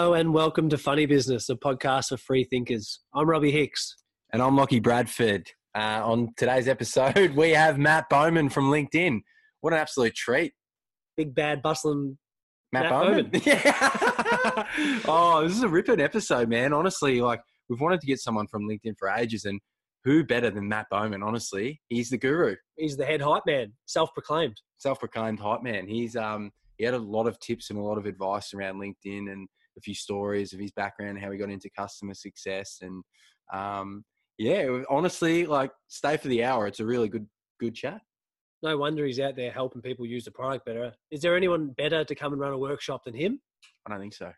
Hello and welcome to Funny Business, a podcast for free thinkers. I'm Robbie Hicks. And I'm Lockie Bradford. Uh, on today's episode, we have Matt Bowman from LinkedIn. What an absolute treat. Big bad bustling Matt, Matt Bowman. Bowman. Yeah. oh, this is a ripping episode, man. Honestly, like we've wanted to get someone from LinkedIn for ages, and who better than Matt Bowman? Honestly, he's the guru, He's the head hype man, self-proclaimed. self-proclaimed hype man. He's um he had a lot of tips and a lot of advice around LinkedIn and a few stories of his background, how he got into customer success, and um yeah, honestly, like stay for the hour. It's a really good good chat. No wonder he's out there helping people use the product better. Is there anyone better to come and run a workshop than him? I don't think so.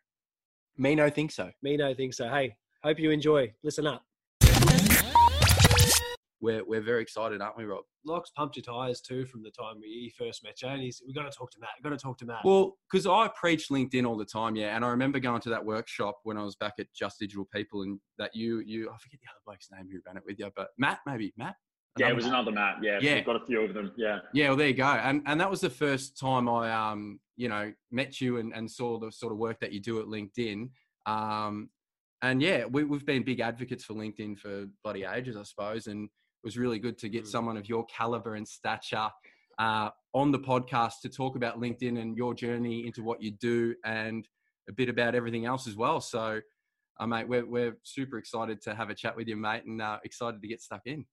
Me no think so. Me no think so. Hey, hope you enjoy. Listen up. We're we're very excited, aren't we, Rob? Locks pumped your tyres too from the time we first met you. And he's, we've got to talk to Matt. We've got to talk to Matt. Well, because I preach LinkedIn all the time, yeah. And I remember going to that workshop when I was back at Just Digital People, and that you you I forget the other bloke's name who ran it with you, but Matt maybe Matt. Yeah, it was Matt? another Matt. Yeah, Yeah. we've got a few of them. Yeah. Yeah, well, there you go. And and that was the first time I um you know met you and, and saw the sort of work that you do at LinkedIn. Um, and yeah, we, we've been big advocates for LinkedIn for bloody ages, I suppose. And it was really good to get Mm. someone of your caliber and stature uh, on the podcast to talk about LinkedIn and your journey into what you do and a bit about everything else as well. So, uh, mate, we're, we're super excited to have a chat with you, mate, and uh, excited to get stuck in.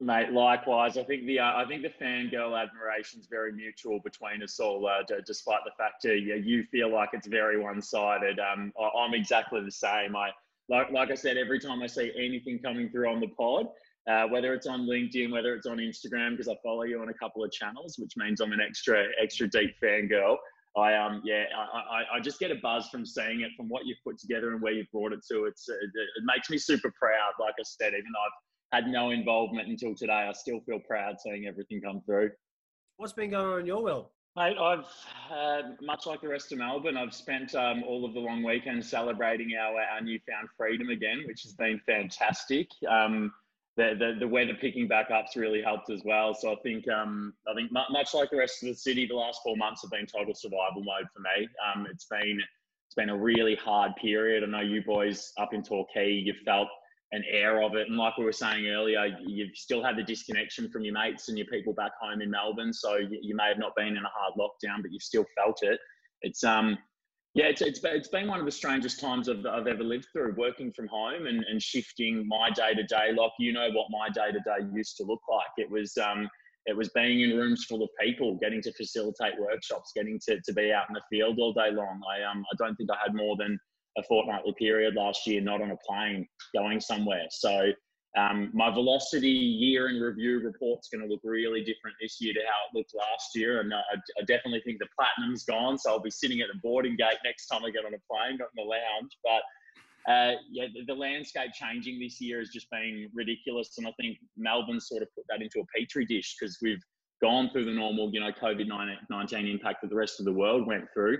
Mate, likewise. I think the uh, I think the fangirl admiration is very mutual between us all, uh, d- despite the fact that yeah, you feel like it's very one-sided. Um, I- I'm exactly the same. I like like I said, every time I see anything coming through on the pod, uh, whether it's on LinkedIn, whether it's on Instagram, because I follow you on a couple of channels, which means I'm an extra extra deep fangirl. I um yeah I, I, I just get a buzz from seeing it from what you've put together and where you've brought it to. It's uh, it, it makes me super proud. Like I said, even though I've had no involvement until today. I still feel proud seeing everything come through. What's been going on in your world? Mate, I've, uh, much like the rest of Melbourne, I've spent um, all of the long weekend celebrating our, our newfound freedom again, which has been fantastic. Um, the, the, the weather picking back up's really helped as well. So I think um, I think mu- much like the rest of the city, the last four months have been total survival mode for me. Um, it's been it's been a really hard period. I know you boys up in Torquay, you've felt an air of it. And like we were saying earlier, you've still had the disconnection from your mates and your people back home in Melbourne. So you, you may have not been in a hard lockdown, but you've still felt it. It's um, yeah, it's it's, been- it's been one of the strangest times I've, I've ever lived through, working from home and, and shifting my day to day. Like you know what my day to day used to look like. It was um, it was being in rooms full of people, getting to facilitate workshops, getting to, to be out in the field all day long. I um, I don't think I had more than a fortnightly period last year, not on a plane, going somewhere. So um, my velocity year in review report's going to look really different this year to how it looked last year. And I, I definitely think the platinum's gone. So I'll be sitting at the boarding gate next time I get on a plane, not in the lounge. But uh, yeah, the, the landscape changing this year has just been ridiculous. And I think Melbourne sort of put that into a petri dish because we've gone through the normal, you know, COVID 19 impact that the rest of the world went through.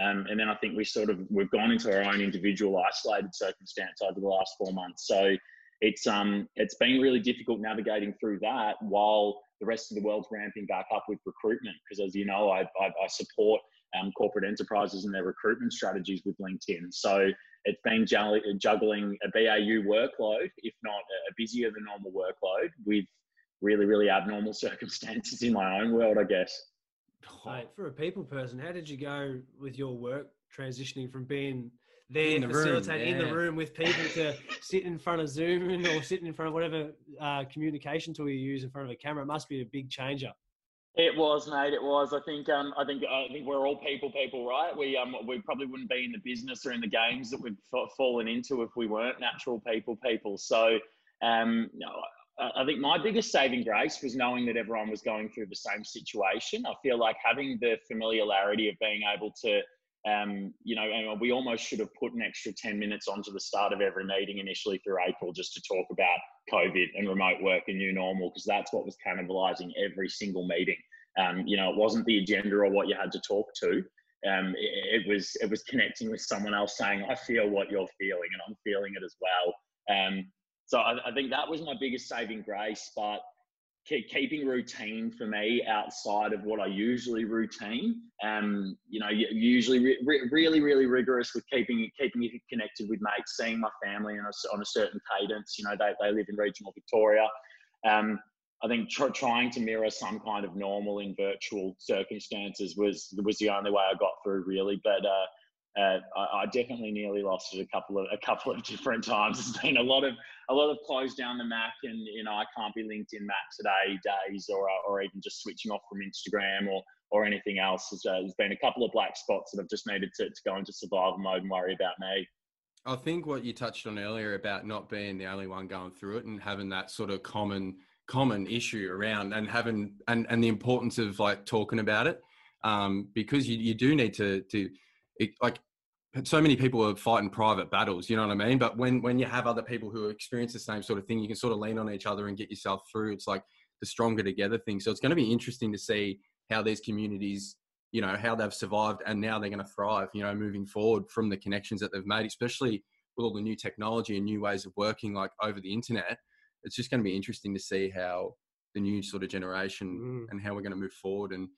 Um, and then I think we sort of we've gone into our own individual isolated circumstance over the last four months. So it's um it's been really difficult navigating through that while the rest of the world's ramping back up with recruitment. Because as you know, I I, I support um, corporate enterprises and their recruitment strategies with LinkedIn. So it's been juggling a BAU workload, if not a busier than normal workload, with really really abnormal circumstances in my own world, I guess. Mate, for a people person, how did you go with your work transitioning from being there In the room, facilitating in the room with people to sit in front of Zoom or sitting in front of whatever uh, communication tool you use in front of a camera? It must be a big changer. It was, mate. It was. I think. Um. I think. I think we're all people, people, right? We um. We probably wouldn't be in the business or in the games that we've fa- fallen into if we weren't natural people, people. So, um. You know, I I think my biggest saving grace was knowing that everyone was going through the same situation. I feel like having the familiarity of being able to, um, you know, and we almost should have put an extra 10 minutes onto the start of every meeting initially through April just to talk about COVID and remote work and new normal, because that's what was cannibalizing every single meeting. Um, you know, it wasn't the agenda or what you had to talk to. Um, it, it was it was connecting with someone else saying, "I feel what you're feeling, and I'm feeling it as well." Um, so I, I think that was my biggest saving grace. But keeping routine for me outside of what I usually routine. Um, you know, usually re- really, really rigorous with keeping keeping it connected with mates, seeing my family on a, on a certain cadence. You know, they, they live in regional Victoria. Um, I think tr- trying to mirror some kind of normal in virtual circumstances was was the only way I got through, really. But uh, uh, I, I, definitely nearly lost it a couple of a couple of different times. There's been a lot of a lot of close down the Mac, and you know I can't be LinkedIn Mac today days, or uh, or even just switching off from Instagram or or anything else. There's, uh, there's been a couple of black spots that I've just needed to, to go into survival mode and worry about me. I think what you touched on earlier about not being the only one going through it and having that sort of common common issue around and having and and the importance of like talking about it um, because you, you do need to to it, like so many people are fighting private battles you know what i mean? But when when you have other people who experience the same sort of thing you can sort of lean on each other and get yourself through. It's like the stronger together thing. So it's going to be interesting to see how these communities you know how they've survived and now they're going to thrive you know moving forward from the connections that they've made especially with all the new technology and new ways of working like over the internet. It's just going to be interesting to see how the new sort of generation mm. and how we're going to move forward and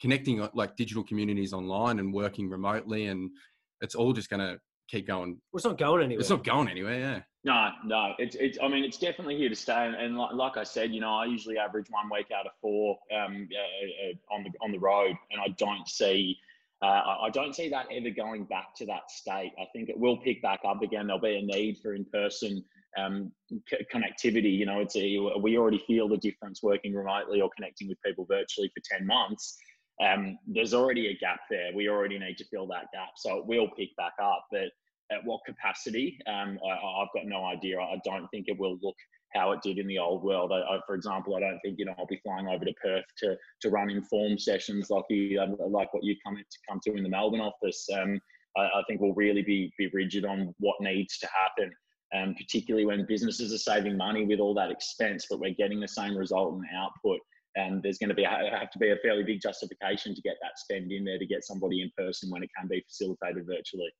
connecting like digital communities online and working remotely and it's all just going to keep going. Well, it's not going anywhere. It's not going anywhere. Yeah. No, no. It's, it's. I mean, it's definitely here to stay. And, and like, like, I said, you know, I usually average one week out of four um, uh, uh, on the on the road, and I don't see. Uh, I don't see that ever going back to that state. I think it will pick back up again. There'll be a need for in-person um, c- connectivity. You know, it's a, we already feel the difference working remotely or connecting with people virtually for ten months um, there's already a gap there. We already need to fill that gap. So it will pick back up. But at what capacity? Um, I, have got no idea. I don't think it will look how it did in the old world. I, I, for example, I don't think you know I'll be flying over to Perth to to run inform sessions like you like what you come to come to in the Melbourne office. Um, I, I, think we'll really be be rigid on what needs to happen. Um, particularly when businesses are saving money with all that expense, but we're getting the same result and output and there's going to be have to be a fairly big justification to get that spend in there to get somebody in person when it can be facilitated virtually.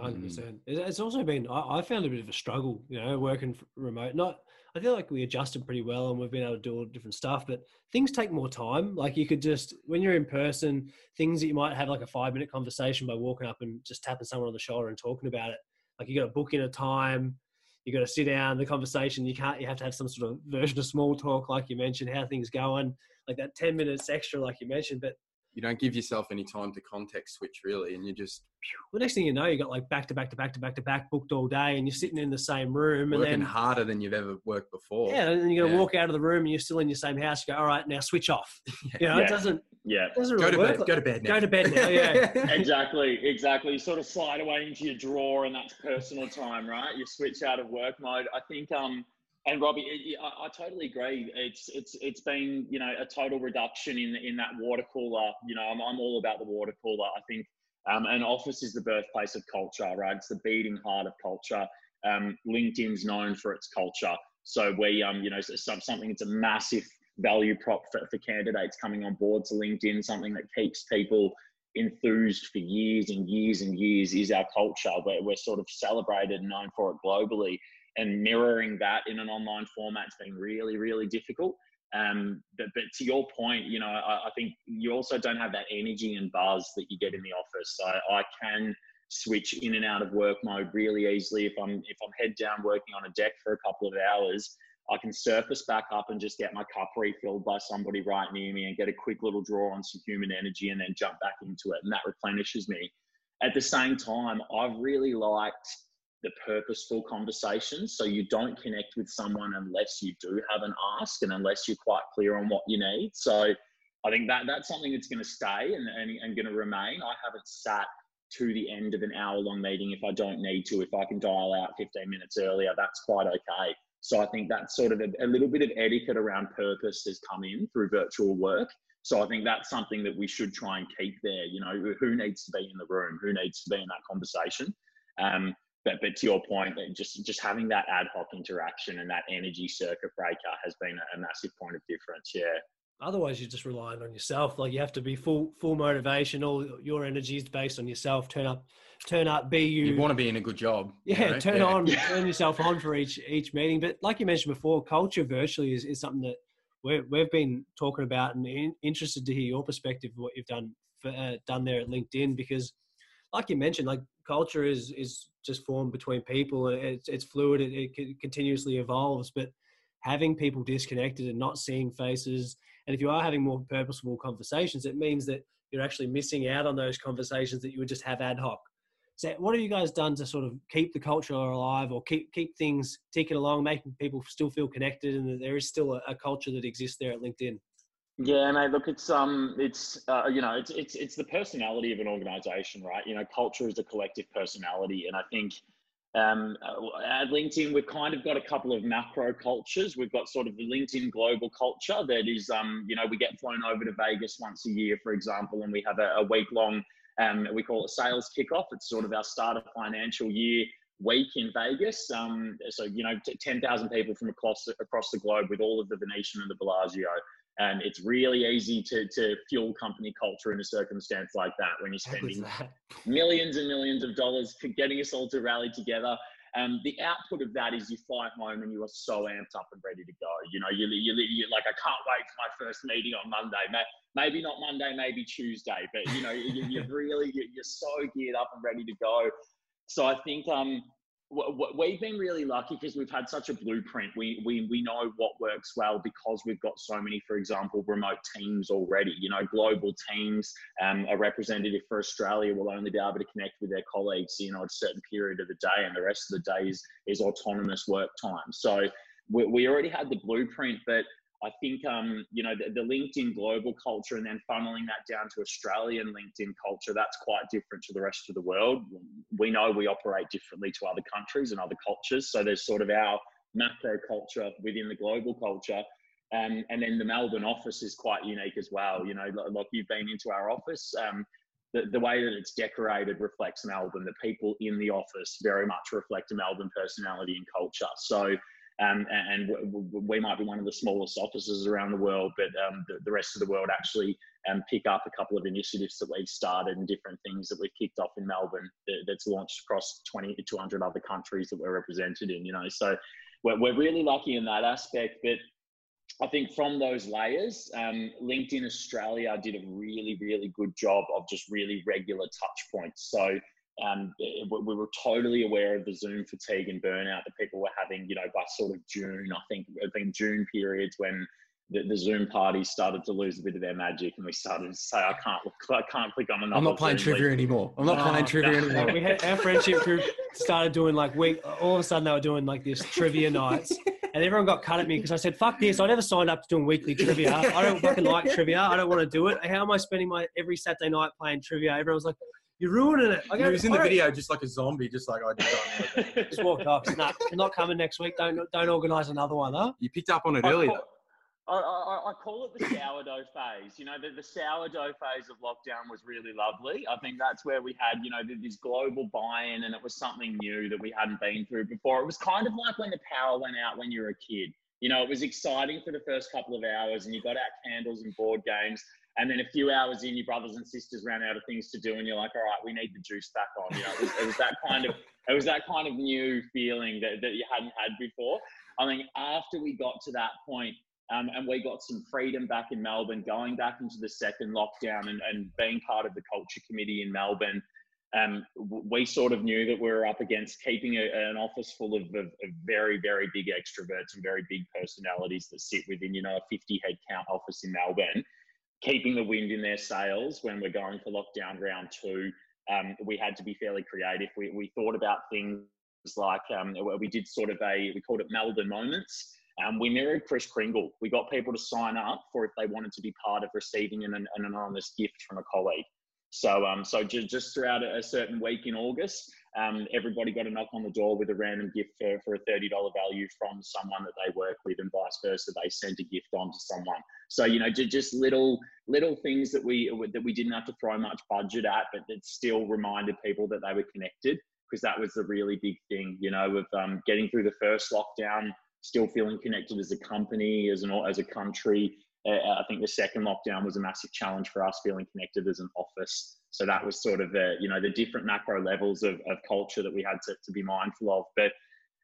Hundred percent. It's also been I found a bit of a struggle, you know, working remote. Not I feel like we adjusted pretty well and we've been able to do all different stuff, but things take more time. Like you could just when you're in person, things that you might have like a five minute conversation by walking up and just tapping someone on the shoulder and talking about it. Like you got to book in a time, you got to sit down the conversation you can't you have to have some sort of version of small talk like you mentioned how things going like that 10 minutes extra like you mentioned but you don't give yourself any time to context switch really and you just well next thing you know you got like back to back to back to back to back booked all day and you're sitting in the same room working and then harder than you've ever worked before. Yeah and you're gonna yeah. walk out of the room and you're still in your same house you go all right now switch off. You know yeah. it doesn't yeah. it doesn't go really to work bed go to bed now go to bed now. yeah. Exactly exactly. You sort of slide away into your drawer and that's personal time right? You switch out of work mode. I think um and Robbie, I, I, totally agree. It's it's it's been you know a total reduction in in that water cooler. You know, I'm I'm all about the water cooler. I think um, an office is the birthplace of culture, right? It's the beating heart of culture. Um, LinkedIn's known for its culture, so we um you know something it's a massive value prop for, for candidates coming on board to LinkedIn. Something that keeps people enthused for years and years and years is our culture. We're, we're sort of celebrated and known for it globally and mirroring that in an online format has been really, really difficult. Um, but, but to your point, you know, I, I, think you also don't have that energy and buzz that you get in the office. I, I can switch in and out of work mode really easily. If I'm if I'm head down working on a deck for a couple of hours, I can surface back up and just get my cup refilled by somebody right near me and get a quick little draw on some human energy and then jump back into it, and that replenishes me. At the same time, I've really liked the purposeful conversations. So you don't connect with someone unless you do have an ask and unless you're quite clear on what you need. So I think that that's something that's going to stay and, and, and going to remain. I haven't sat to the end of an hour long meeting if I don't need to. If I can dial out 15 minutes earlier, that's quite okay. So I think that's sort of a, a little bit of etiquette around purpose has come in through virtual work. So I think that's something that we should try and keep there. You know, who needs to be in the room? Who needs to be in that conversation? Um, but but to your point, just just having that ad hoc interaction and that energy circuit breaker has been a, massive point of difference. Yeah. Otherwise, you're just relying on yourself. Like you have to be full full motivation. All your energy is based on yourself. Turn up, turn up. Be you. You want to be in a good job. Yeah, you know? turn yeah. on, turn yourself on for each each meeting. But like you mentioned before, culture virtually is, is something that we've we've been talking about and in, interested to hear your perspective of what you've done for, uh, done there at LinkedIn because, like you mentioned, like culture is is just formed between people it's it's fluid. It, it continuously evolves, but having people disconnected and not seeing faces, and if you are having more purposeful conversations, it means that you're actually missing out on those conversations that you would just have ad hoc. So, what have you guys done to sort of keep the culture alive, or keep keep things ticking along, making people still feel connected, and that there is still a, a culture that exists there at LinkedIn? Yeah, mate. Look, it's um, it's uh, you know, it's it's it's the personality of an organization, right? You know, culture is a collective personality, and I think um, uh, at LinkedIn we've kind of got a couple of macro cultures. We've got sort of the LinkedIn global culture that is, um, you know, we get flown over to Vegas once a year, for example, and we have a, a week long um, we call it sales kickoff. It's sort of our start of financial year week in Vegas. Um, so you know, ten thousand people from across across the globe with all of the Venetian and the Bellagio. And it's really easy to, to fuel company culture in a circumstance like that when you're spending millions and millions of dollars getting us all to rally together. Um, the output of that is you fly home and you are so amped up and ready to go. You know, you, you, you like, I can't wait for my first meeting on Monday maybe not Monday, maybe Tuesday, but you know, you, you've really, you're so geared up and ready to go. So I think um, we've been really lucky because we've had such a blueprint. We, we, we know what works well because we've got so many, for example, remote teams already. You know, global teams, um, a representative for Australia will only be able to connect with their colleagues, you know, a certain period of the day, and the rest of the day is, is autonomous work time. So we, we already had the blueprint, but I think um, you know the, the, LinkedIn global culture and then funneling that down to Australian LinkedIn culture that's quite different to the rest of the world. We know we operate differently to other countries and other cultures, so there's sort of our macro culture within the global culture. Um, and then the Melbourne office is quite unique as well. You know, like you've been into our office. Um, the, the way that it's decorated reflects Melbourne. The people in the office very much reflect a Melbourne personality and culture. So um, and, we might be one of the smallest offices around the world, but um, the, the, rest of the world actually um, pick up a couple of initiatives that we've started and different things that we've kicked off in Melbourne that, that's launched across 20 to 200 other countries that we're represented in, you know. So we're, we're really lucky in that aspect. But I think from those layers, um, LinkedIn Australia did a really, really good job of just really regular touch points. So um, we were totally aware of the Zoom fatigue and burnout that people were having, you know, by sort of June. I think it been June periods when the, the, Zoom parties started to lose a bit of their magic, and we started to say, "I can't, look, I can't click on another." I'm not playing Zoom trivia anymore. I'm not oh, playing trivia no. anymore. we had our friendship group started doing like we all of a sudden they were doing like this trivia nights, and everyone got cut at me because I said, "Fuck this! I never signed up to doing weekly trivia. I don't fucking like trivia. I don't want to do it. How am I spending my every Saturday night playing trivia?" Everyone was like, you're ruining it. I he was in the video just like a zombie, just like I did. just walked off. Nah, you're not coming next week. Don't don't organise another one, huh? You picked up on it I earlier. Call, I, I, I, call it the sourdough phase. You know, the, the sourdough phase of lockdown was really lovely. I think that's where we had, you know, this global buy-in, and it was something new that we hadn't been through before. It was kind of like when the power went out when you were a kid. You know, it was exciting for the first couple of hours, and you got out candles and board games and then a few hours in, your brothers and sisters ran out of things to do, and you're like, all right, we need the juice back on. You know, it was, it was that kind of it was that kind of new feeling that, that you hadn't had before. I mean, after we got to that point, um, and we got some freedom back in Melbourne, going back into the second lockdown and, and being part of the culture committee in Melbourne. Um, we sort of knew that we were up against keeping a, an office full of, of, of, very, very big extroverts and very big personalities that sit within, you know, a 50 head count office in Melbourne keeping the wind in their sails when we're going for lockdown round two. Um, we had to be fairly creative. We, we thought about things like um, we did sort of a, we called it Melbourne Moments. Um, we mirrored Chris Kringle. We got people to sign up for if they wanted to be part of receiving an, an anonymous gift from a colleague. So, um, so just, just throughout a, a certain week in August, um, everybody got a knock on the door with a random gift for, for a $30 value from someone that they work with and vice versa. They sent a gift on to someone. So, you know, just little, little things that we, that we didn't have to throw much budget at, but that still reminded people that they were connected because that was the really big thing, you know, with um, getting through the first lockdown, still feeling connected as a company, as an, as a country, Uh, uh, I think the second lockdown was a massive challenge for us feeling connected as an office. So that was sort of the, you know, the different macro levels of, of culture that we had to, to be mindful of. But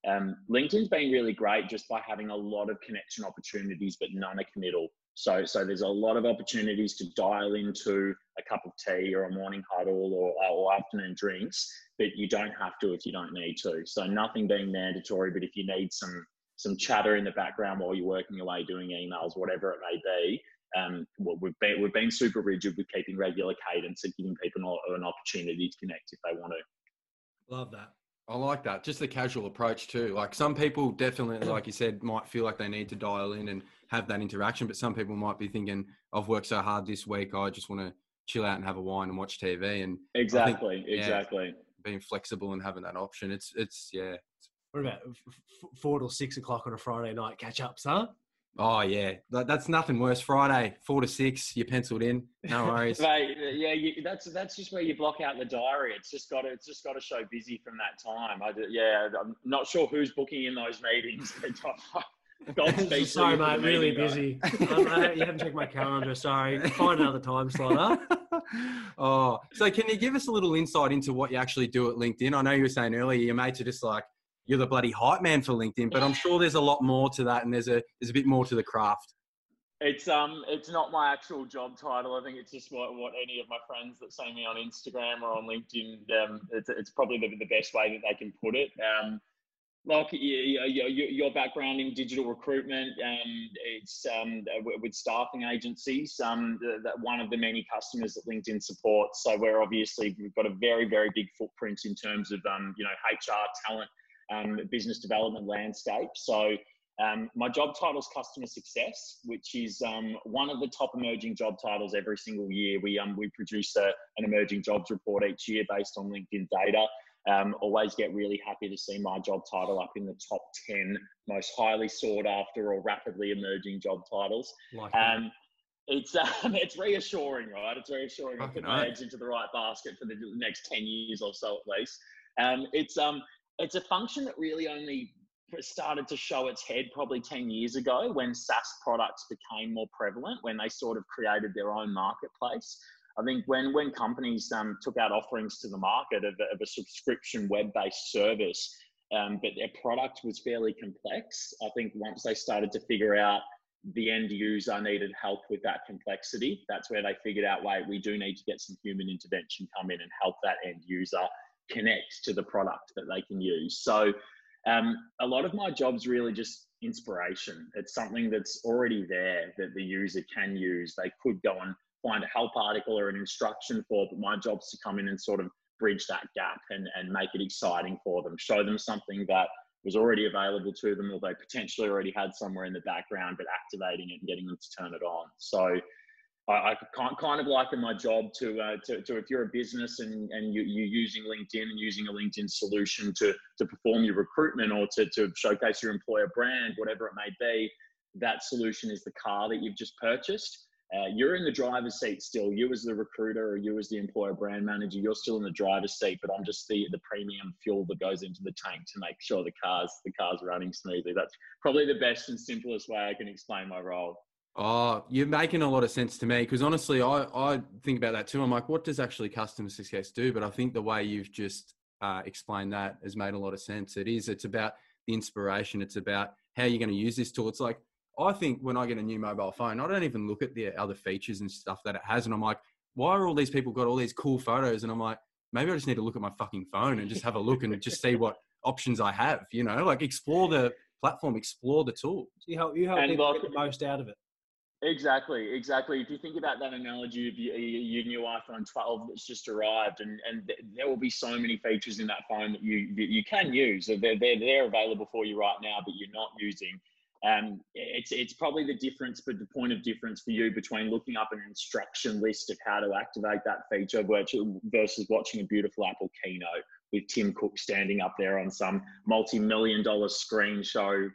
Um, LinkedIn's been really great just by having a lot of connection opportunities, but none are committal. So, so there's a lot of opportunities to dial into a cup of tea or a morning huddle or, uh, or afternoon drinks, but you don't have to if you don't need to. So nothing being mandatory, but if you need some some chatter in the background while you're working away doing emails, whatever it may be, um, we've been we've been super rigid with keeping regular cadence and giving people an opportunity to connect if they want to. Love that. I like that. Just the casual approach too. Like some people definitely, like you said, might feel like they need to dial in and have that interaction, but some people might be thinking, "I've worked so hard this week. I just want to chill out and have a wine and watch TV." And exactly, think, exactly. Being flexible and having that option, it's it's yeah. What about four till six o'clock on a Friday night catch ups, huh? Oh yeah, that's nothing worse. Friday, four to six, you're penciled in. No worries. Mate, yeah, you, that's that's just where you block out the diary. It's just got to it's just got to show busy from that time. I yeah, I'm not sure who's booking in those meetings. Godspeed. sorry, mate. Really busy. um, you haven't checked my calendar. Sorry. Find another time slot. Huh? oh, so can you give us a little insight into what you actually do at LinkedIn? I know you were saying earlier your mates are just like you're the bloody hype man for LinkedIn, but I'm sure there's a lot more to that, and there's a there's a bit more to the craft. It's um, it's not my actual job title. I think it's just what, what any of my friends that see me on Instagram or on LinkedIn. Um, it's, it's probably the, the best way that they can put it. Um, like your, your background in digital recruitment, um, it's um, with staffing agencies. Um, that one of the many customers that LinkedIn supports. So we're obviously we've got a very very big footprint in terms of um, you know HR talent um, business development landscape. So um, my job title is customer success, which is um, one of the top emerging job titles every single year. We um, we produce a, an emerging jobs report each year based on LinkedIn data. Um, always get really happy to see my job title up in the top ten most highly sought after or rapidly emerging job titles. Like um, it's um, it's reassuring, right? It's reassuring. I put my eggs into the right basket for the next ten years or so at least. Um, it's um it's a function that really only started to show its head probably 10 years ago when SaaS products became more prevalent, when they sort of created their own marketplace. I think when, when companies um, took out offerings to the market of, of a subscription web based service, um, but their product was fairly complex, I think once they started to figure out the end user needed help with that complexity, that's where they figured out, wait, we do need to get some human intervention come in and help that end user connect to the product that they can use. So um, a lot of my job's really just inspiration. It's something that's already there that the user can use. They could go and find a help article or an instruction for, but my job's to come in and sort of bridge that gap and, and make it exciting for them, show them something that was already available to them or they potentially already had somewhere in the background, but activating it and getting them to turn it on. So I, kind of liken my job to, uh, to, to, if you're a business and, and you, you're using LinkedIn and using a LinkedIn solution to, to perform your recruitment or to, to showcase your employer brand, whatever it may be, that solution is the car that you've just purchased. Uh, you're in the driver's seat still. You as the recruiter or you as the employer brand manager, you're still in the driver's seat, but I'm just the, the premium fuel that goes into the tank to make sure the car's the car's running smoothly. That's probably the best and simplest way I can explain my role. Oh, you're making a lot of sense to me because honestly, I, I think about that too. I'm like, what does actually customer success do? But I think the way you've just uh, explained that has made a lot of sense. It is, it's about the inspiration, it's about how you're going to use this tool. It's like, I think when I get a new mobile phone, I don't even look at the other features and stuff that it has. And I'm like, why are all these people got all these cool photos? And I'm like, maybe I just need to look at my fucking phone and just have a look and just see what options I have, you know, like explore the platform, explore the tool. You help, you help people get the most out of it. Exactly, exactly. If you think about that analogy of your, your new iPhone 12 that's just arrived, and, and there will be so many features in that phone that you that you can use. They're, they're, they're available for you right now, but you're not using. Um, it's it's probably the difference, but the point of difference for you between looking up an instruction list of how to activate that feature versus watching a beautiful Apple keynote with Tim Cook standing up there on some multi-million dollar screen show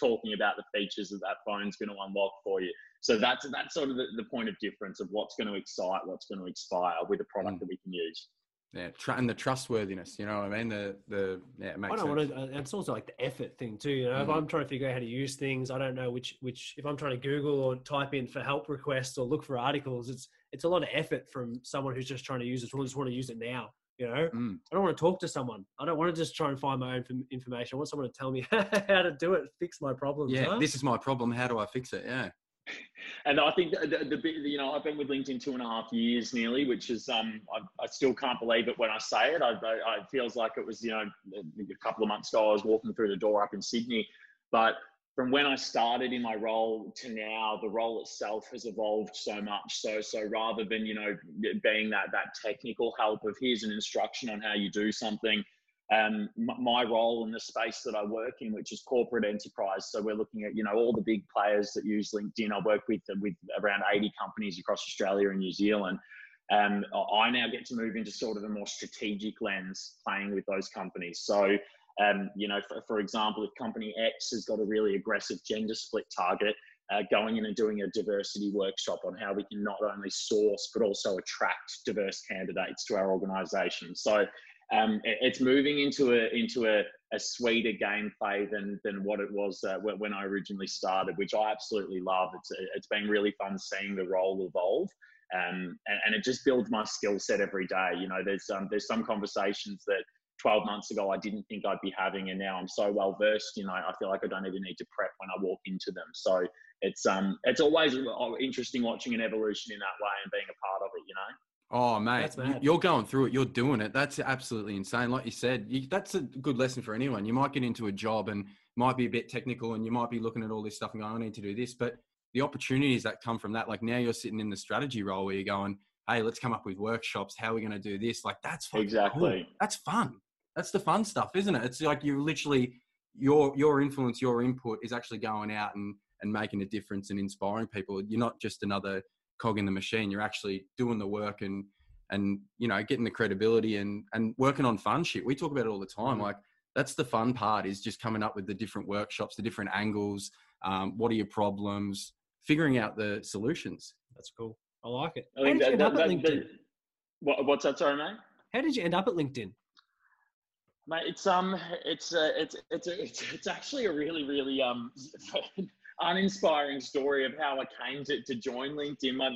talking about the features that that phone's going to unlock for you so that's that's sort of the, the point of difference of what's going to excite, what's going to expire with a product mm. that we can use. Yeah, tr- and the trustworthiness, you know what I mean? The the yeah, it makes I don't sense. want to. It's also like the effort thing too. You know, mm. if I'm trying to figure out how to use things, I don't know which which. If I'm trying to Google or type in for help requests or look for articles, it's it's a lot of effort from someone who's just trying to use it. Who just want to use it now. You know, Mm. I don't want to talk to someone. I don't want to just try and find my own fam- information. I want someone to tell me how to do it, fix my problem. Yeah, huh? this is my problem. How do I fix it? Yeah. And I think the, you know, I've been with LinkedIn two and a half years nearly, which is, um, I, I still can't believe it when I say it. I, I it feels like it was, you know, a couple of months ago, I was walking through the door up in Sydney. But from when I started in my role to now, the role itself has evolved so much. So, so rather than, you know, being that, that technical help of here's an instruction on how you do something, um, my role in the space that I work in, which is corporate enterprise. So we're looking at you know all the big players that use LinkedIn. I work with with around 80 companies across Australia and New Zealand. Um, I now get to move into sort of a more strategic lens, playing with those companies. So. Um, you know, for, for example, if company X has got a really aggressive gender split target, uh, going in and doing a diversity workshop on how we can not only source but also attract diverse candidates to our organisation. So um, it's moving into a into a, a sweeter gameplay than than what it was uh, when I originally started, which I absolutely love. It's it's been really fun seeing the role evolve, um, and, and it just builds my skill set every day. You know, there's um, there's some conversations that 12 months ago I didn't think I'd be having, and now I'm so well versed. You know, I feel like I don't even need to prep when I walk into them. So it's um it's always interesting watching an evolution in that way and being a part of it. You know. Oh, mate, you- mad. you're going through it. You're doing it. That's absolutely insane. Like you said, you, that's a good lesson for anyone. You might get into a job and might be a bit technical, and you might be looking at all this stuff and going, "I need to do this." But the opportunities that come from that, like now you're sitting in the strategy role where you're going, "Hey, let's come up with workshops. How are we going to do this?" Like that's fucking cool. Exactly. That's fun. That's the fun stuff, isn't it? It's like you're literally your your influence, your input is actually going out and and making a difference and inspiring people. You're not just another cog in the machine. You're actually doing the work and and you know getting the credibility and and working on fun shit. We talk about it all the time. Mhm. Like that's the fun part is just coming up with the different workshops, the different angles. Um, what are your problems? Figuring out the solutions. That's cool. I like it. I How think did you that, end up that, at LinkedIn? that- what, what's that, sorry, mate? How did you end up at LinkedIn? Mate, it's um, it's uh, it's it's it's it's actually a really really um, uninspiring story of how I came to, to join LinkedIn. My,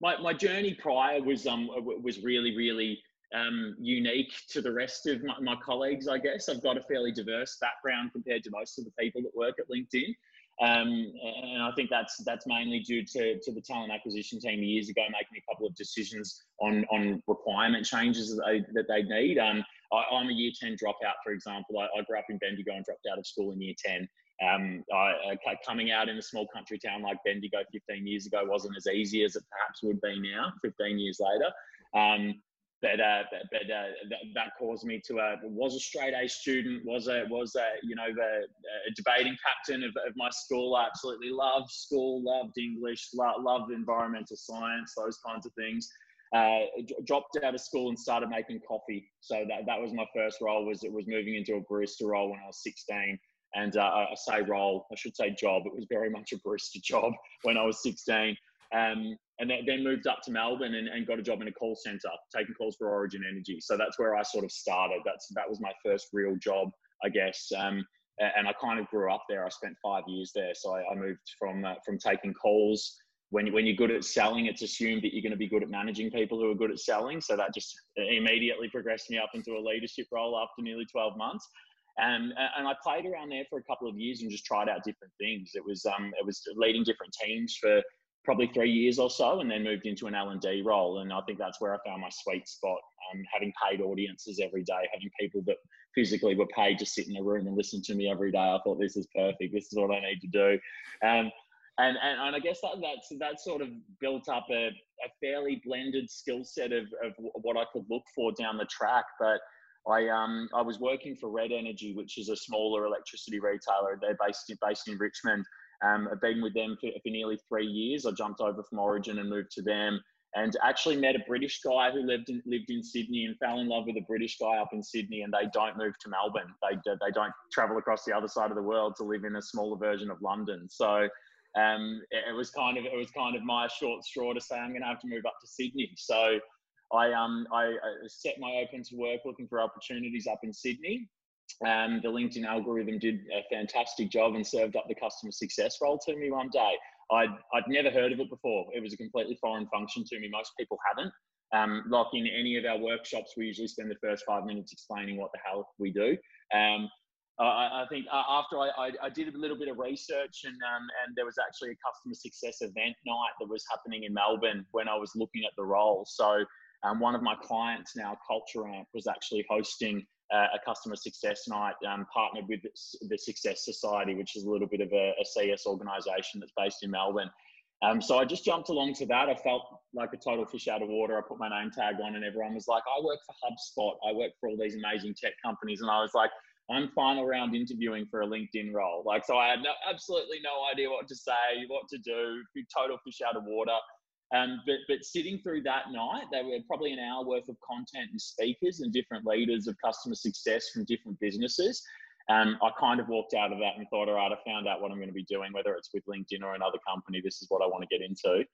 my my journey prior was um was really really um unique to the rest of my, my colleagues. I guess I've got a fairly diverse background compared to most of the people that work at LinkedIn. Um, and I think that's that's mainly due to, to the talent acquisition team years ago making a couple of decisions on on requirement changes that they that they need. Um, I, I'm a year 10 dropout, for example. I, I grew up in Bendigo and dropped out of school in year 10. Um, I, uh, coming out in a small country town like Bendigo 15 years ago wasn't as easy as it perhaps would be now, 15 years later. Um, but uh, but, uh, that, that caused me to uh, was a straight A student, was a was a you know the debating captain of, of my school. I absolutely loved school, loved English, lo- loved environmental science, those kinds of things uh, dropped out of school and started making coffee. So that, that was my first role. Was it was moving into a barista role when I was 16. And uh, I say role, I should say job. It was very much a barista job when I was 16. Um, and then, then moved up to Melbourne and, and got a job in a call center, taking calls for Origin Energy. So that's where I sort of started. That's that was my first real job, I guess. Um, and I kind of grew up there. I spent five years there, so I, I moved from uh, from taking calls when, when you're good at selling, it's assumed that you're going to be good at managing people who are good at selling. So that just immediately progressed me up into a leadership role after nearly 12 months. Um, and I played around there for a couple of years and just tried out different things. It was um, it was leading different teams for probably three years or so, and then moved into an L and D role. And I think that's where I found my sweet spot. Um, having paid audiences every day, having people that physically were paid to sit in a room and listen to me every day. I thought this is perfect. This is what I need to do. Um, and, and, and I guess that that's that sort of built up a, a fairly blended skill set of, of what I could look for down the track. But I um I was working for Red Energy, which is a smaller electricity retailer. They're based in, based in Richmond. Um, I've been with them for, for nearly three years. I jumped over from Origin and moved to them, and actually met a British guy who lived in lived in Sydney and fell in love with a British guy up in Sydney. And they don't move to Melbourne. They they don't travel across the other side of the world to live in a smaller version of London. So um, it, it was kind of it was kind of my short straw to say I'm going to have to move up to Sydney. So I um I, I set my open to work looking for opportunities up in Sydney. Um, the LinkedIn algorithm did a fantastic job and served up the customer success role to me one day. I'd, I'd never heard of it before. It was a completely foreign function to me. Most people haven't. Um, like in any of our workshops, we usually spend the first five minutes explaining what the hell we do. Um, I, I, think uh, after I, I, I, did a little bit of research and um, and there was actually a customer success event night that was happening in Melbourne when I was looking at the role. So um, one of my clients now, Culture Amp, was actually hosting uh, a customer success night um, partnered with the Success Society, which is a little bit of a, a CS organisation that's based in Melbourne. Um, so I just jumped along to that. I felt like a total fish out of water. I put my name tag on, and everyone was like, "I work for HubSpot. I work for all these amazing tech companies," and I was like I'm final round interviewing for a LinkedIn role. Like, so I had no, absolutely no idea what to say, what to do, total fish out of water. Um, but, but sitting through that night, there were probably an hour worth of content and speakers and different leaders of customer success from different businesses. Um, I kind of walked out of that and thought, all right, I found out what I'm going to be doing, whether it's with LinkedIn or another company. This is what I want to get into.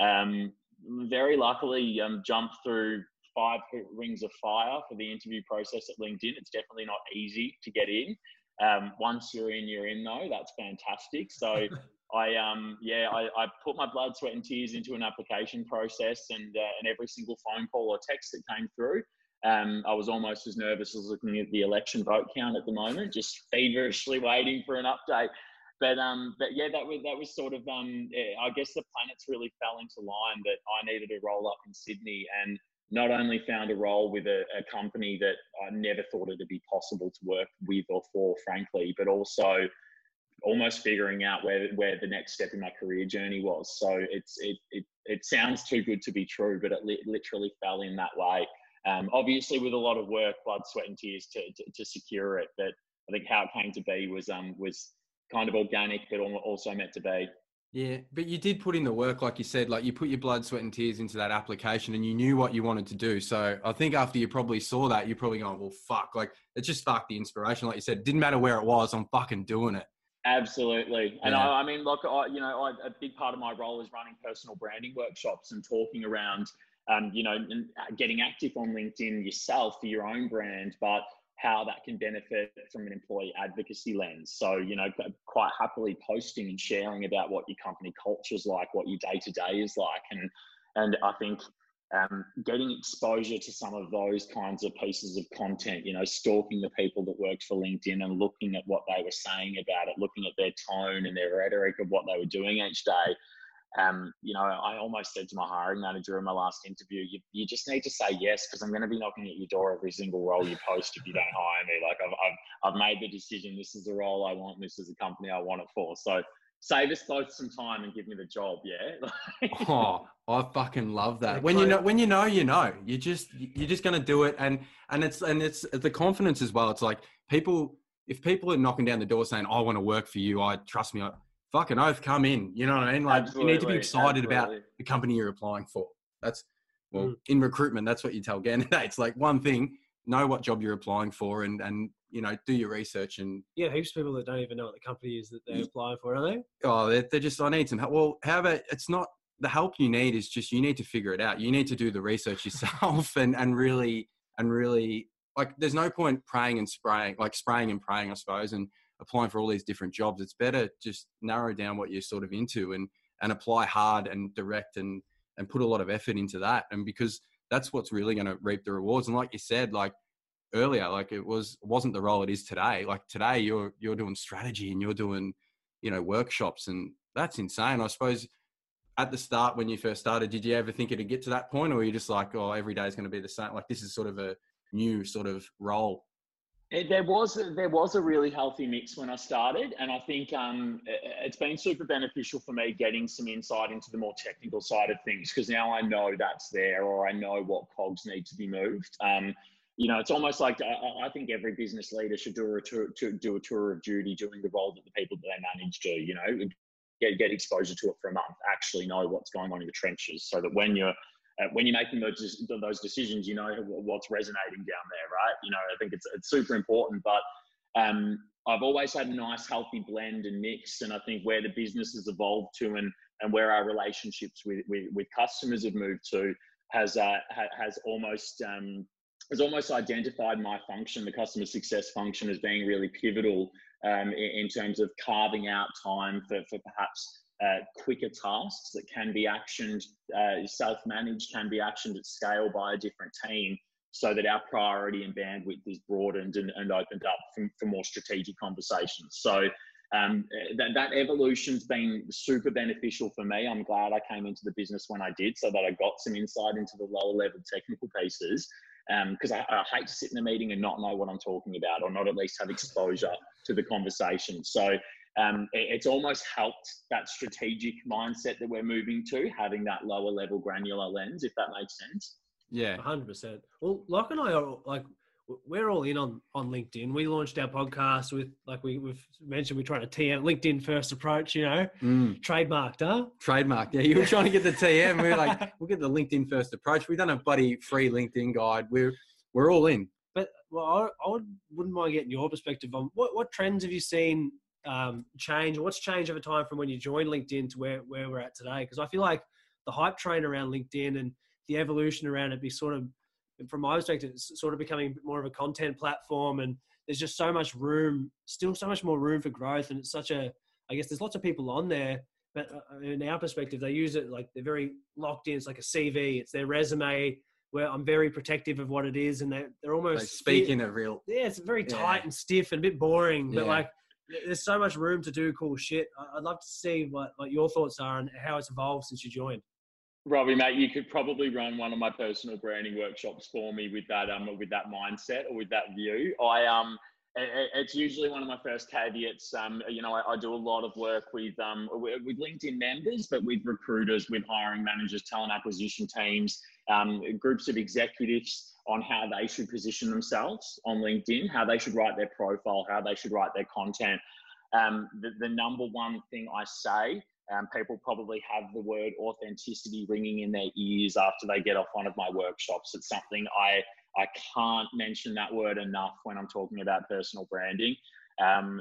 Um, very luckily, um, jumped through five rings of fire for the interview process at LinkedIn. It's definitely not easy to get in. Um, once you're in, you're in though. That's fantastic. So I um yeah I, I put my blood, sweat, and tears into an application process, and uh, and every single phone call or text that came through. Um, I was almost as nervous as looking at the election vote count at the moment, just feverishly waiting for an update. But um, but yeah, that was that was sort of um, I guess the planets really fell into line that I needed to roll up in Sydney, and not only found a role with a, a, company that I never thought it'd be possible to work with or for, frankly, but also almost figuring out where where the next step in my career journey was. So it's it it, it sounds too good to be true, but it li- literally fell in that way. Um, obviously, with a lot of work, blood, sweat, and tears to, to, to secure it. But I think how it came to be was um was kind of organic, but also meant to be. Yeah, but you did put in the work, like you said, like you put your blood, sweat, and tears into that application and you knew what you wanted to do. So I think after you probably saw that, you're probably going, well, fuck, like it just sparked the inspiration. Like you said, didn't matter where it was, I'm fucking doing it. Absolutely. And yeah. I, I, mean, look, I, you know, I, a big part of my role is running personal branding workshops and talking around, um, you know, getting active on LinkedIn yourself for your own brand. But how that can benefit from an employee advocacy lens. So, you know, quite happily posting and sharing about what your company culture is like, what your day to day is like. And, and I think um, getting exposure to some of those kinds of pieces of content, you know, stalking the people that worked for LinkedIn and looking at what they were saying about it, looking at their tone and their rhetoric of what they were doing each day um, you know, I almost said to my hiring manager in my last interview, you, you just need to say yes because I'm going to be knocking at your door every single role you post if you don't hire me. Like I've, I've, I've made the decision. This is the role I want. This is the company I want it for. So save us both some time and give me the job. Yeah. oh, I fucking love that. When you know, when you know, you know. You just you're just going to do it, and and it's and it's the confidence as well. It's like people. If people are knocking down the door saying, "I want to work for you," I trust me. I, fucking oath, come in. You know what I mean? Like absolutely, you need to be excited absolutely. about the company you're applying for. That's well, mm. in recruitment, that's what you tell candidates. Like one thing, know what job you're applying for, and and you know do your research. And yeah, heaps of people that don't even know what the company is that they're applying for, are they? Oh, they're, they're just I need some help. Well, however, it's not the help you need is just you need to figure it out. You need to do the research yourself and and really and really like there's no point praying and spraying like spraying and praying I suppose and applying for all these different jobs. It's better just narrow down what you're sort of into and and apply hard and direct and and put a lot of effort into that. And because that's what's really going to reap the rewards. And like you said, like earlier, like it was wasn't the role it is today. Like today, you're you're doing strategy and you're doing you know workshops, and that's insane. I suppose at the start when you first started, did you ever think it'd get to that point, or were you just like, oh, every day is going to be the same? Like this is sort of a new sort of role it, there was there was a really healthy mix when I started, and I think um, it's been super beneficial for me getting some insight into the more technical side of things because now I know that's there, or I know what cogs need to be moved. Um, you know, it's almost like I, I, think every business leader should do a tour, to do a tour of duty doing the role that the people that they manage do. You know, get get exposure to it for a month, actually know what's going on in the trenches, so that when you're uh, when you're making those those decisions, you know what's resonating down there, right? You know, I think it's it's super important. But um, I've always had a nice, healthy blend and mix, and I think where the business has evolved to, and and where our relationships with with, with customers have moved to, has uh, ha, has almost um, has almost identified my function, the customer success function, as being really pivotal um, in, in, terms of carving out time for, for perhaps uh, quicker tasks that can be actioned, uh, self-managed, can be actioned at scale by a different team, so that our priority and bandwidth is broadened and, and opened up for, for more strategic conversations. So um, that, that evolution's been super beneficial for me. I'm glad I came into the business when I did, so that I got some insight into the lower level technical pieces. Because um, I, I, hate to sit in a meeting and not know what I'm talking about, or not at least have exposure to the conversation. So um, it, it's almost helped that strategic mindset that we're moving to, having that lower level granular lens, if that makes sense. Yeah, hundred percent. Well, Locke and I are like we're all in on on LinkedIn. We launched our podcast with like we, have mentioned we're trying to TM LinkedIn first approach. You know, mm. trademarked, huh? Trademark. Yeah, you were trying to get the TM. We are like, we'll get the LinkedIn first approach. We've done a buddy free LinkedIn guide. We're we're all in. But well, I, I would, wouldn't mind getting your perspective on what what trends have you seen um, change? What's changed over time from when you joined LinkedIn to where where we're at today? Because I feel like the hype train around LinkedIn and the evolution around it be sort of from my perspective, it's sort of becoming more of a content platform, and there's just so much room, still so much more room for growth. And it's such a, I guess, there's lots of people on there, but uh, in our perspective, they use it like they're very locked in. It's like a CV, it's their resume. Where I'm very protective of what it is, and they're they're almost they speak in real. Yeah, it's very tight yeah. and stiff and a bit boring, but yeah. like there's so much room to do cool shit. I'd love to see what, what your thoughts are and how it's evolved since you joined. Robbie, mate, you could probably run one of my personal branding workshops for me with that um with that mindset or with that view. I um it's usually one of my first caveats. Um, you know, I, I, do a lot of work with um with LinkedIn members, but with recruiters, with hiring managers, talent acquisition teams, um, groups of executives on how they should position themselves on LinkedIn, how they should write their profile, how they should write their content. Um, the, the number one thing I say um, people probably have the word authenticity ringing in their ears after they get off one of my workshops. It's something I I can't mention that word enough when I'm talking about personal branding. Um,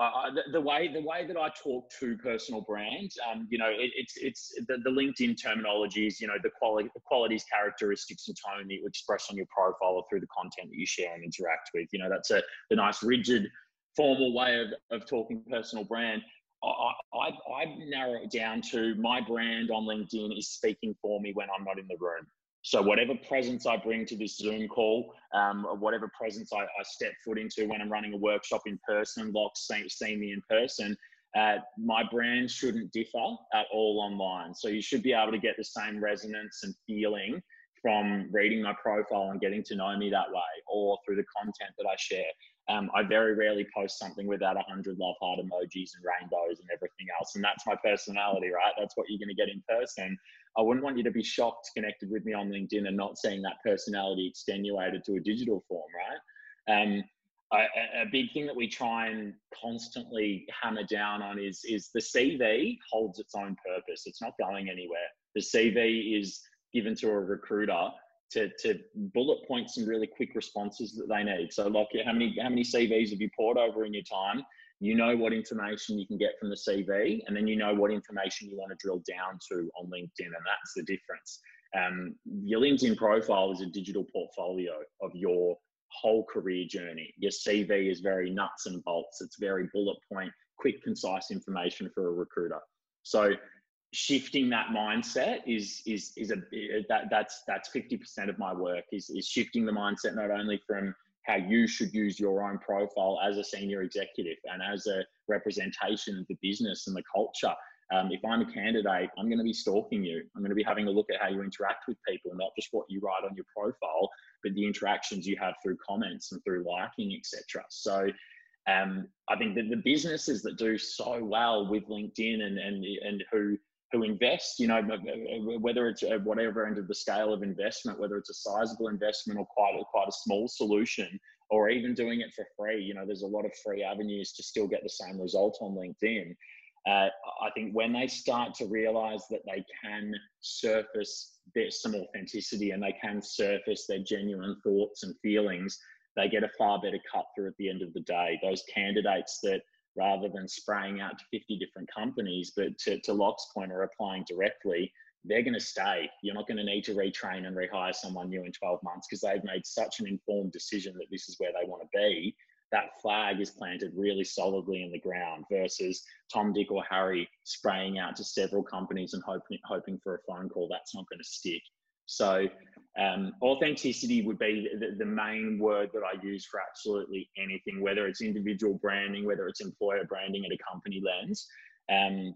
uh, the, the, way the way that I talk to personal brands, um, you know, it, it's it's the, the LinkedIn terminology is you know the quality the qualities, characteristics, and tone that you express on your profile or through the content that you share and interact with. You know, that's a the nice rigid formal way of, of talking personal brand. I, I, I narrow it down to my brand on LinkedIn is speaking for me when I'm not in the room. So whatever presence I bring to this Zoom call, um, whatever presence I, I, step foot into when I'm running a workshop in person, like seeing, seeing me in person, uh, my brand shouldn't differ at all online. So you should be able to get the same resonance and feeling from reading my profile and getting to know me that way, or through the content that I share. Um, I very rarely post something without 100 love heart emojis and rainbows and everything else. And that's my personality, right? That's what you're going to get in person. I wouldn't want you to be shocked connected with me on LinkedIn and not seeing that personality extenuated to a digital form, right? Um, a, a, big thing that we try and constantly hammer down on is is the CV holds its own purpose. It's not going anywhere. The CV is given to a recruiter to, to bullet point some really quick responses that they need. So, like, how many how many CVs have you poured over in your time? You know what information you can get from the CV, and then you know what information you want to drill down to on LinkedIn, and that's the difference. Um, your LinkedIn profile is a digital portfolio of your whole career journey. Your CV is very nuts and bolts. It's very bullet point, quick, concise information for a recruiter. So shifting that mindset is is is a that that's that's 50% of my work is is shifting the mindset not only from how you should use your own profile as a senior executive and as a representation of the business and the culture. Um, if i'm a candidate i'm going to be stalking you. I'm going to be having a look at how you interact with people not just what you write on your profile but the interactions you have through comments and through liking etc so um, I think that the businesses that do so well with LinkedIn and and and who who invest, you know, whether it's at whatever end of the scale of investment, whether it's a sizable investment or quite a, quite a small solution, or even doing it for free. You know, there's a lot of free avenues to still get the same result on LinkedIn. Uh, I think when they start to realize that they can surface their, some authenticity and they can surface their genuine thoughts and feelings, they get a far better cut through at the end of the day. Those candidates that rather than spraying out to 50 different companies. But to, to Locke's point, or applying directly, they're going to stay. You're not going to need to retrain and rehire someone new in 12 months because they've made such an informed decision that this is where they want to be. that flag is planted really solidly in the ground versus Tom, Dick, or Harry spraying out to several companies and hoping hoping for a phone call. That's not going to stick. So um, authenticity would be the, the, main word that I use for absolutely anything, whether it's individual branding, whether it's employer branding at a company lens. Um,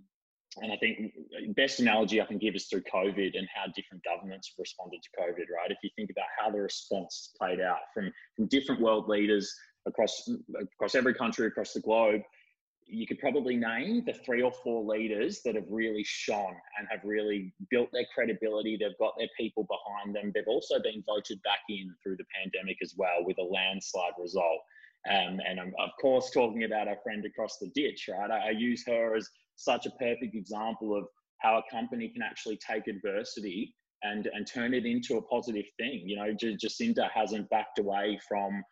and I think best analogy I can give is through COVID and how different governments have responded to COVID, right? If you think about how the response played out from, from different world leaders across across every country across the globe, you could probably name the three or four leaders that have really shone and have really built their credibility. They've got their people behind them. They've also been voted back in through the pandemic as well with a landslide result. Um, and I'm, of course, talking about our friend across the ditch, right? I, I use her as such a perfect example of how a company can actually take adversity and, and turn it into a positive thing. You know, Jacinda hasn't backed away from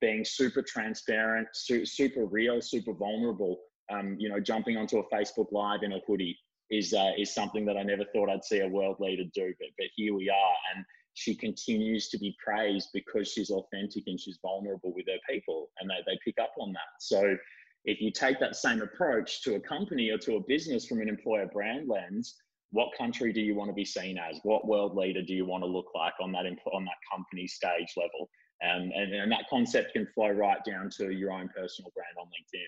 being super transparent, su- super real, super vulnerable. Um, you know, jumping onto a Facebook Live in a hoodie is uh, is something that I never thought I'd see a world leader do, but but here we are, and she continues to be praised because she's authentic and she's vulnerable with her people, and they they pick up on that. So. If you take that same approach to a company or to a business from an employer brand lens, what country do you want to be seen as? What world leader do you want to look like on that on that company stage level? Um, and, and that concept can flow right down to your own personal brand on LinkedIn.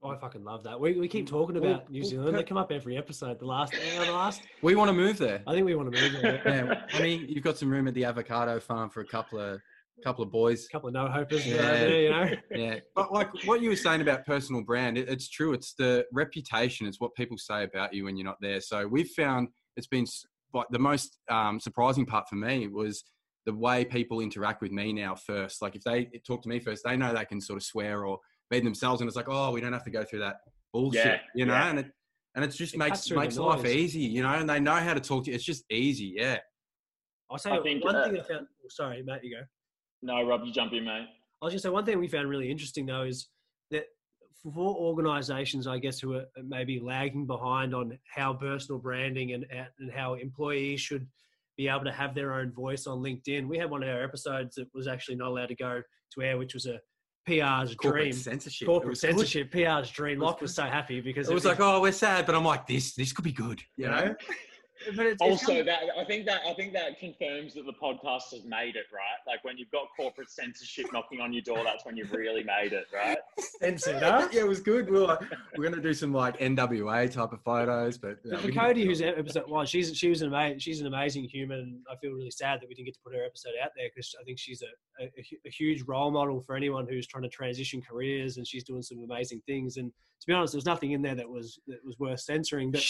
Oh, I fucking love that. We, we keep talking about well, New Zealand. They come up every episode. The last, uh, the last. We want to move there. I think we want to move there. yeah, I mean, you've got some room at the avocado farm for a couple of couple of boys, a couple of no hopers. Yeah, there, you know. Yeah, but like what you were saying about personal brand, it, it's true. It's the reputation. It's what people say about you when you're not there. So we've found it's been like the most um, surprising part for me was the way people interact with me now first. Like if they talk to me first, they know they can sort of swear or be themselves, and it's like, oh, we don't have to go through that bullshit, yeah, you know. Yeah. And it and it just it makes makes life easy, you know. And they know how to talk to you. It's just easy, yeah. I'll say I think, one uh, thing I found. Oh, sorry, Matt, you go. No, Rob, you jump in, mate. I was going to say one thing we found really interesting though is that for organisations, I guess, who are maybe lagging behind on how personal branding and and how employees should be able to have their own voice on LinkedIn. We had one of our episodes that was actually not allowed to go to air, which was a PR's corporate dream. Censorship. Corporate censorship. Good. PR's dream. Locke was so happy because it was like, oh, we're sad, but I'm like, this, this could be good. You know. but it's, also it's that I think that I think that confirms that the podcast has made it right. Like when you've got corporate censorship knocking on your door, that's when you've really made it, right? Censored, huh? yeah, it was good. We are we're gonna do some like NWA type of photos, but, but for Cody, who's episode one, she's she was an amazing she's an amazing human, and I feel really sad that we didn't get to put her episode out there because I think she's a, a, a huge role model for anyone who's trying to transition careers, and she's doing some amazing things. And to be honest, there was nothing in there that was that was worth censoring, but.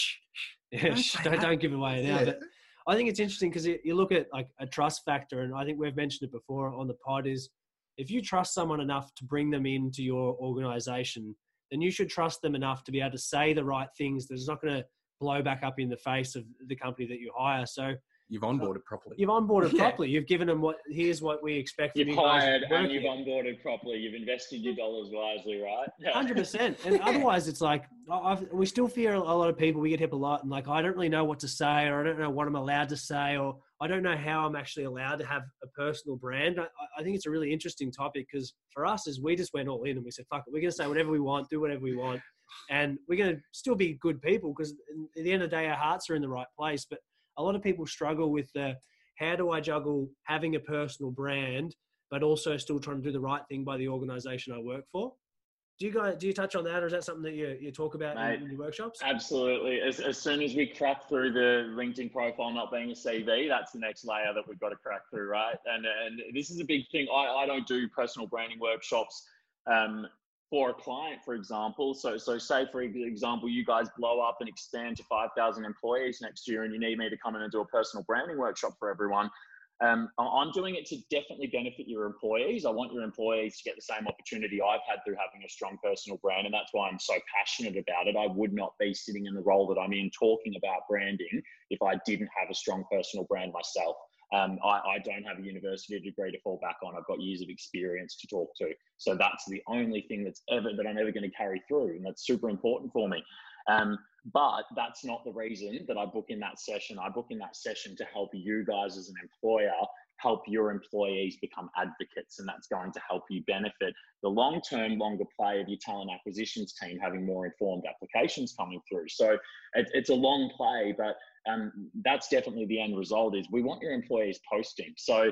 Yeah, don't, don't, don't give away now. Yeah. But I think it's interesting because you look at like a trust factor, and I think we've mentioned it before on the pod is if you trust someone enough to bring them into your organization, then you should trust them enough to be able to say the right things that's not going to blow back up in the face of the company that you hire. So you've onboarded properly. You've onboarded yeah. properly. You've given them what here's what we expect. From. You've you hired and you've onboarded properly. You've invested your dollars wisely, right? Hundred percent. And otherwise, it's like I've, we still fear a lot of people. We get hip a lot, and like I don't really know what to say, or I don't know what I'm allowed to say, or I don't know how I'm actually allowed to have a personal brand. I, I think it's a really interesting topic because for us, is we just went all in and we said, "Fuck it, we're gonna say whatever we want, do whatever we want." And we're going to still be good people because at the end of the day, our hearts are in the right place. But a lot of people struggle with the how do I juggle having a personal brand, but also still trying to do the right thing by the organization I work for? Do you guys do you touch on that, or is that something that you, you talk about Mate, in, your workshops? Absolutely. As, as soon as we crack through the LinkedIn profile not being a CV, that's the next layer that we've got to crack through, right? And and this is a big thing. I, I don't do personal branding workshops um, for a client, for example. So, so say for example, you guys blow up and expand to 5,000 employees next year, and you need me to come in and do a personal branding workshop for everyone. Um, I'm doing it to definitely benefit your employees. I want your employees to get the same opportunity I've had through having a strong personal brand, and that's why I'm so passionate about it. I would not be sitting in the role that I'm in talking about branding if I didn't have a strong personal brand myself. Um, I, I, don't have a university degree to fall back on. I've got years of experience to talk to. So that's the only thing that's ever that I'm ever going to carry through, and that's super important for me. Um, but that's not the reason that I book in that session. I book in that session to help you guys as an employer help your employees become advocates, and that's going to help you benefit the long term, longer play of your talent acquisitions team having more informed applications coming through. So it, it's a long play, but um, that's definitely the end result. Is we want your employees posting. So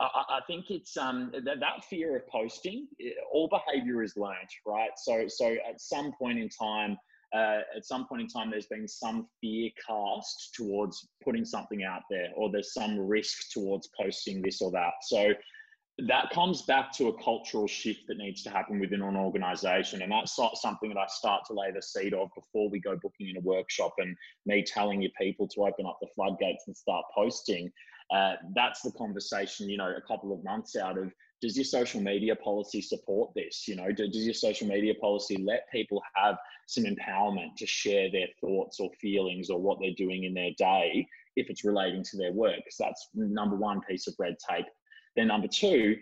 I, think it's um, that, that fear of posting. All behavior is learned, right? So so at some point in time uh, at some point in time, there's been some fear cast towards putting something out there, or there's some risk towards posting this or that. So that comes back to a cultural shift that needs to happen within an organization. And that's something that I start to lay the seed of before we go booking in a workshop and me telling your people to open up the floodgates and start posting. Uh, that's the conversation, you know, a couple of months out of does your social media policy support this? You know, does your social media policy let people have some empowerment to share their thoughts or feelings or what they're doing in their day if it's relating to their work? Because that's number one piece of red tape. Then number two,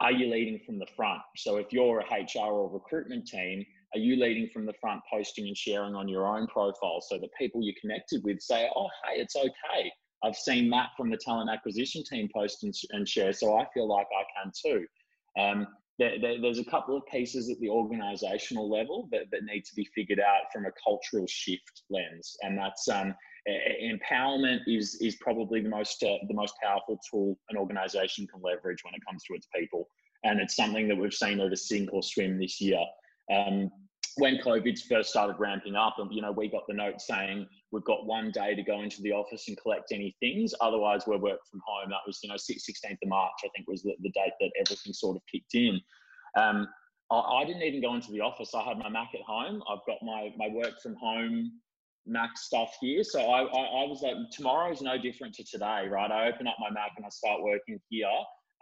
are you leading from the front? So if you're a HR or recruitment team, are you leading from the front, posting and sharing on your own profile so that people you're connected with say, oh, hey, it's okay. I've seen Matt from the talent acquisition team post and, and share, so I feel like I can too. Um, there, there, there's a couple of pieces at the organizational level that, that need to be figured out from a cultural shift lens, and that's um, empowerment is is probably the most uh, the most powerful tool an organization can leverage when it comes to its people, and it's something that we've seen over sink or swim this year. Um, when COVID first started ramping up, and you know, we got the note saying we've got one day to go into the office and collect any things. Otherwise, we're work from home. That was, you know, 16th of March, I think, was the, the date that everything sort of kicked in. Um, I, I, didn't even go into the office. I had my Mac at home. I've got my my work from home Mac stuff here. So I, I, I was like, tomorrow is no different to today, right? I open up my Mac and I start working here.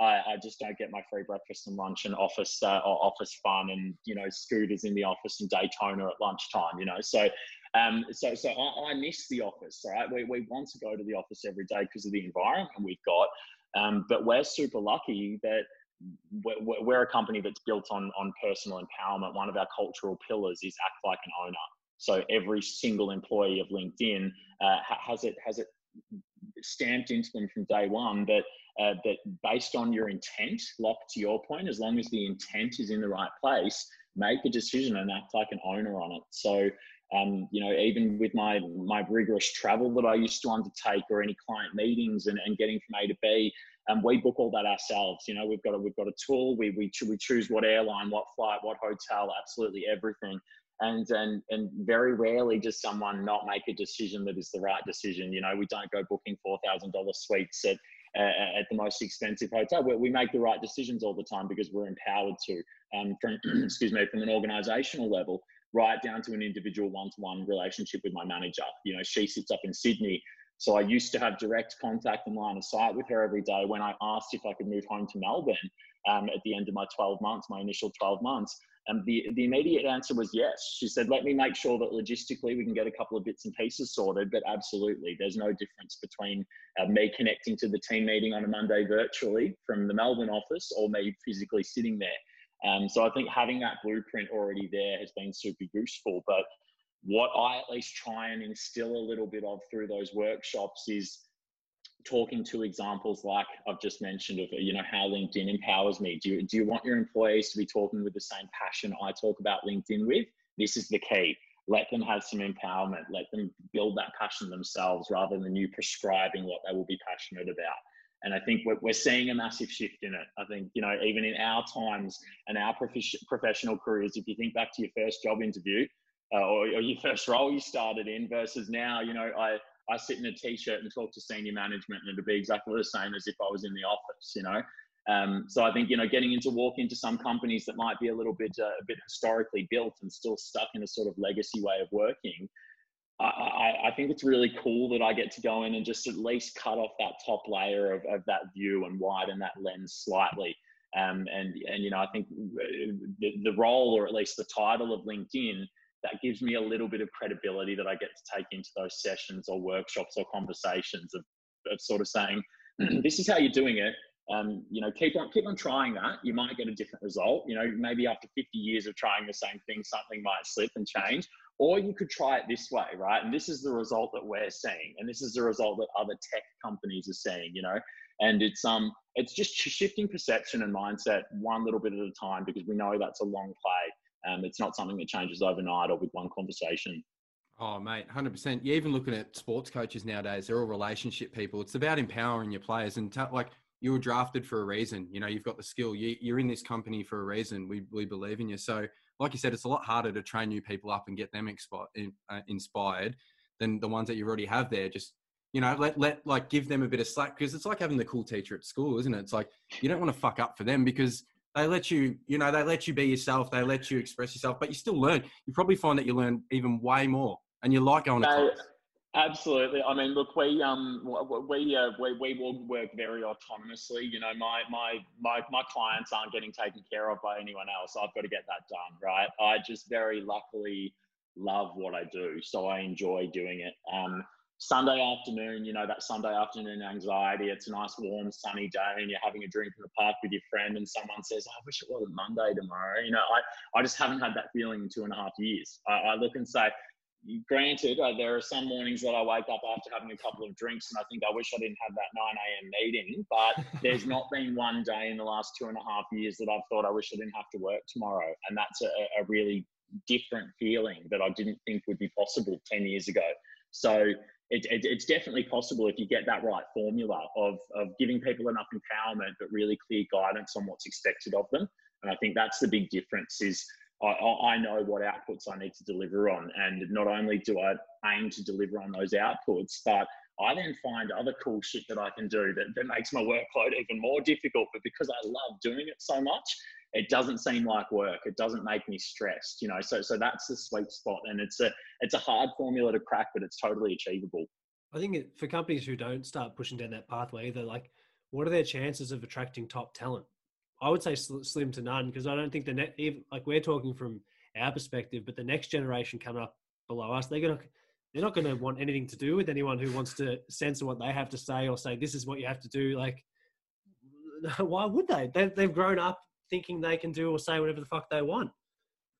I, I, just don't get my free breakfast and lunch and office uh, office fun and you know scooters in the office and Daytona at lunchtime. You know, so um, so so I, I, miss the office. Right, we we want to go to the office every day because of the environment we've got, um, but we're super lucky that. We're, we're a company that's built on on personal empowerment. One of our cultural pillars is act like an owner. So every single employee of LinkedIn uh, has it has it stamped into them from day one that uh, that based on your intent, Locke to your point, as long as the intent is in the right place, make a decision and act like an owner on it. So, um, you know, even with my my rigorous travel that I used to undertake, or any client meetings and, and getting from A to B, um, we book all that ourselves. You know, we've got a, we've got a tool. We we we choose what airline, what flight, what hotel, absolutely everything. And and and very rarely does someone not make a decision that is the right decision. You know, we don't go booking four thousand dollars suites at uh, at the most expensive hotel. We, we make the right decisions all the time because we're empowered to. Um, from excuse me, from an organisational level, right down to an individual one-to-one relationship with my manager. You know, she sits up in Sydney. So I used to have direct contact and line of sight with her every day. When I asked if I could move home to Melbourne um, at the end of my 12 months, my initial 12 months, and the, the immediate answer was yes. She said, let me make sure that logistically we can get a couple of bits and pieces sorted, but absolutely, there's no difference between uh, me connecting to the team meeting on a Monday virtually from the Melbourne office or me physically sitting there. Um, so I think having that blueprint already there has been super useful. But what I at least try and instill a little bit of through those workshops is talking to examples like I've just mentioned of you know how LinkedIn empowers me. Do you do you want your employees to be talking with the same passion I talk about LinkedIn with? This is the key. Let them have some empowerment. Let them build that passion themselves rather than you prescribing what they will be passionate about. And I think we're, we're seeing a massive shift in it. I think, you know, even in our times and our professional careers, if you think back to your first job interview uh, or, or your first role you started in versus now, you know, I, I sit in a t-shirt and talk to senior management, and it'll be exactly the same as if I was in the office, you know. Um, so I think you know, getting into walk into some companies that might be a little bit uh, a bit historically built and still stuck in a sort of legacy way of working. I, I, I, think it's really cool that I get to go in and just at least cut off that top layer of, of that view and widen that lens slightly. Um, and and you know, I think uh, the, the role or at least the title of LinkedIn that gives me a little bit of credibility that I get to take into those sessions or workshops or conversations of, of sort of saying, this is how you're doing it. Um, you know, keep on keep on trying that. You might get a different result. You know, maybe after 50 years of trying the same thing, something might slip and change. Or you could try it this way, right? And this is the result that we're seeing, and this is the result that other tech companies are seeing. You know, and it's um it's just shifting perception and mindset one little bit at a time because we know that's a long play. Um, it's not something that changes overnight or with one conversation. Oh, mate, hundred percent. You're even looking at sports coaches nowadays; they're all relationship people. It's about empowering your players and t- like you were drafted for a reason. You know, you've got the skill. You, are in this company for a reason. We we believe in you. So, like you said, it's a lot harder to train new people up and get them expi- uh, inspired than the ones that you already have there. Just you know, let let like give them a bit of slack because it's like having the cool teacher at school, isn't it? It's like you don't want to fuck up for them because they let you, you know, they let you be yourself. They let you express yourself, but you still learn. You probably find that you learn even way more, and you like going to class. Absolutely. I mean, look, we um we uh, we we will work very autonomously. You know, my my my my clients aren't getting taken care of by anyone else. I've got to get that done, right? I just very luckily love what I do, so I enjoy doing it. Um, Sunday afternoon, you know, that Sunday afternoon anxiety. It's a nice, warm, sunny day, and you're having a drink in the park with your friend, and someone says, oh, I wish it wasn't Monday tomorrow. You know, I, I just haven't had that feeling in two and a half years. I, I look and say, granted, uh, there are some mornings that I wake up after having a couple of drinks and I think I wish I didn't have that 9 a.m. meeting, but there's not been one day in the last two and a half years that I've thought I wish I didn't have to work tomorrow. And that's a, a really different feeling that I didn't think would be possible 10 years ago. So it, it, it's definitely possible if you get that right formula of, of giving people enough empowerment, but really clear guidance on what's expected of them. And I think that's the big difference is I, I know what outputs I need to deliver on. And not only do I aim to deliver on those outputs, but I then find other cool shit that I can do that, that makes my workload even more difficult. But because I love doing it so much, it doesn't seem like work. It doesn't make me stressed, you know. So so that's the sweet spot, and it's a it's a hard formula to crack, but it's totally achievable. I think for companies who don't start pushing down that pathway, they're like, what are their chances of attracting top talent? I would say slim to none because I don't think the net, even, like we're talking from our perspective, but the next generation coming up below us, they're gonna they're not to want anything to do with anyone who wants to censor what they have to say or say this is what you have to do. Like, why would they? They've, they've grown up thinking they can do or say whatever the fuck they want.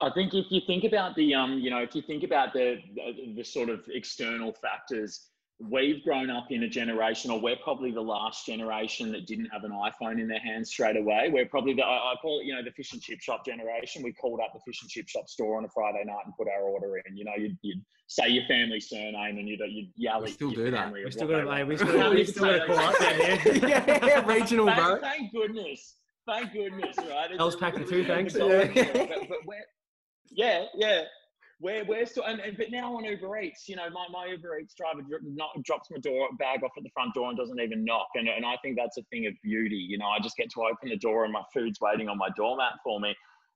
I think if you think about the um, you know, if you think about the the, the sort of external factors we've grown up in a generation, or we're probably the last generation that didn't have an iPhone in their hands straight away. We're probably the, I call it, you know, the fish and chip shop generation. We called up the fish and chip shop store on a Friday night and put our order in. You know, you'd, you'd say your family surname and you'd, you'd yell we at still do that. We still got to, we still, we still got to call up yeah, yeah, regional, thank, bro. Thank goodness. Thank goodness, right? Else pack the two, thanks. Yeah. But, but yeah, yeah we're, we're still, and, and, but now on Uber Eats, you know, my, my Uber Eats driver not, drops my door bag off at the front door and doesn't even knock. And, and I think that's a thing of beauty. You know, I just get to open the door and my food's waiting on my doormat for me.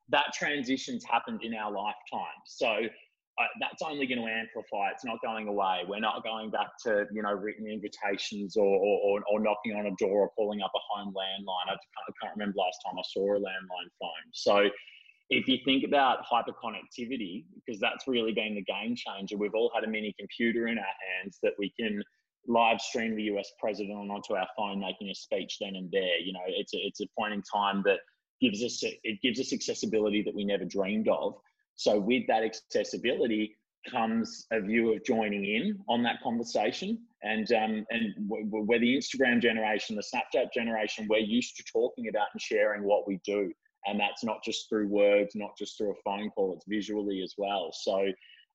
That transition's happened in our lifetime. So uh, that's only going to amplify. It's not going away. We're not going back to, you know, written invitations or, or, or knocking on a door or calling up a home landline. I can't, I can't remember last time I saw a landline phone. So, if you think about hyperconnectivity, because that's really been the game changer, we've all had a mini computer in our hands that we can live stream the US president onto our phone making a speech then and there. You know, it's a, it's a point in time that gives us it gives us accessibility that we never dreamed of. So with that accessibility comes a view of joining in on that conversation. And um, and we're the Instagram generation, the Snapchat generation. We're used to talking about and sharing what we do and that's not just through words, not just through a phone call, it's visually as well. So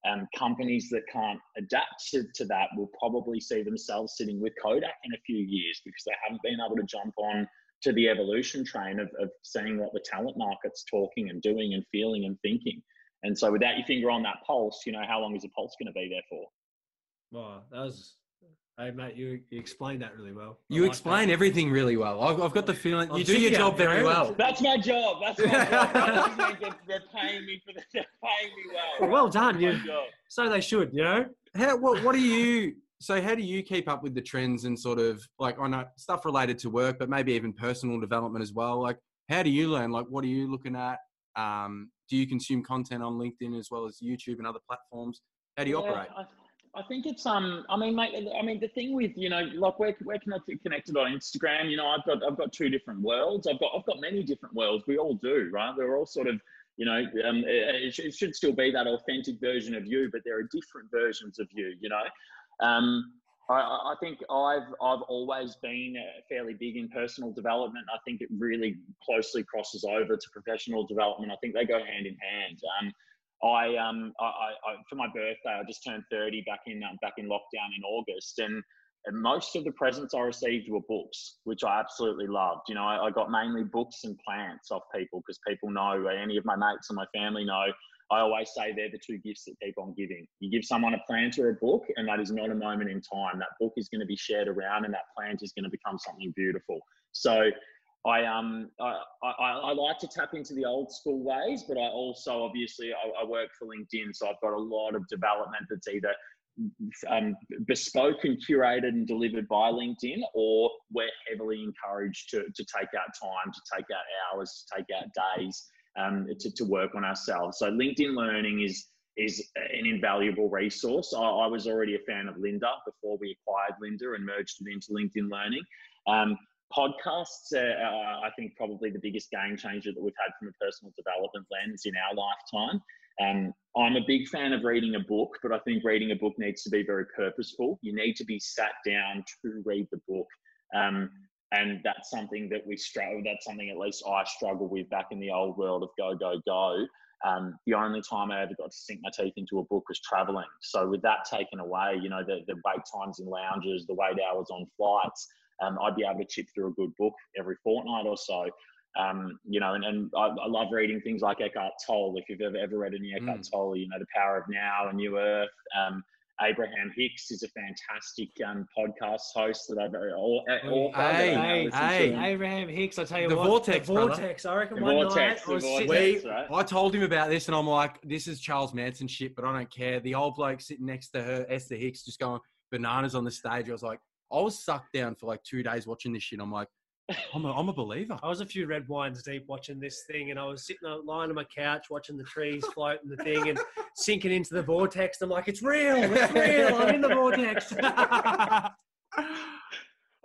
um, companies that can't adapt to, to, that will probably see themselves sitting with Kodak in a few years because they haven't been able to jump on to the evolution train of, of seeing what the talent market's talking and doing and feeling and thinking. And so without your finger on that pulse, you know, how long is the pulse going to be there for? Well, that was Hey mate, you, you explained that really well. I you like explain that. everything really well. I've, I've got the feeling I'm you do your job very well. That's my job. That's my job. they're, they're, paying me for the, they're paying me well. Well, well done. You. So they should, you know. How what what do you so how do you keep up with the trends and sort of like I know stuff related to work, but maybe even personal development as well? Like how do you learn? Like what are you looking at? Um, do you consume content on LinkedIn as well as YouTube and other platforms? How do you yeah, operate? I, I think it's um. I mean, mate. I mean, the thing with you know, like we're we're connected connected on Instagram. You know, I've got I've got two different worlds. I've got I've got many different worlds. We all do, right? We're all sort of you know, um, it, it, should still be that authentic version of you, but there are different versions of you, you know. Um, I, I, think I've I've always been uh, fairly big in personal development. I think it really closely crosses over to professional development. I think they go hand in hand. Um, I um I, I, for my birthday I just turned 30 back in um, back in lockdown in August and, and most of the presents I received were books which I absolutely loved you know I, I got mainly books and plants off people because people know any of my mates and my family know I always say they're the two gifts that keep on giving. You give someone a plant or a book and that is not a moment in time. That book is going to be shared around and that plant is going to become something beautiful. So I um I, I, I, like to tap into the old school ways, but I also obviously I, I, work for LinkedIn, so I've got a lot of development that's either um, bespoke and curated and delivered by LinkedIn, or we're heavily encouraged to to take out time, to take out hours, to take out days um, to to work on ourselves. So LinkedIn Learning is is an invaluable resource. I, I was already a fan of Lynda before we acquired Lynda and merged it into LinkedIn Learning. Um, podcasts are, I think, probably the biggest game changer that we've had from a personal development lens in our lifetime. Um, I'm a big fan of reading a book, but I think reading a book needs to be very purposeful. You need to be sat down to read the book. Um, and that's something that we struggle, that's something at least I struggle with back in the old world of go, go, go. Um, the only time I ever got to sink my teeth into a book was traveling. So with that taken away, you know, the, the wait times in lounges, the wait hours on flights, um, I'd be able to chip through a good book every fortnight or so. Um, you know, and, and I, I, love reading things like Eckhart Tolle. If you've ever, ever read any Eckhart mm. Tolle, you know, The Power of Now, A New Earth. Um, Abraham Hicks is a fantastic um, podcast host that I've all, all hey, hey, hey. Abraham Hicks, I tell you the what, vortex, the vortex. Brother. I reckon the one vortex, night I was vortex, right? I told him about this, and I'm like, "This is Charles Manson shit," but I don't care. The old bloke sitting next to her, Esther Hicks, just going bananas on the stage. I was like, I was sucked down for like two days watching this shit. I'm like, I'm a, I'm a believer. I was a few red wines deep watching this thing, and I was sitting lying on my couch watching the trees floating the thing and sinking into the vortex. I'm like, it's real, it's real. I'm in the vortex.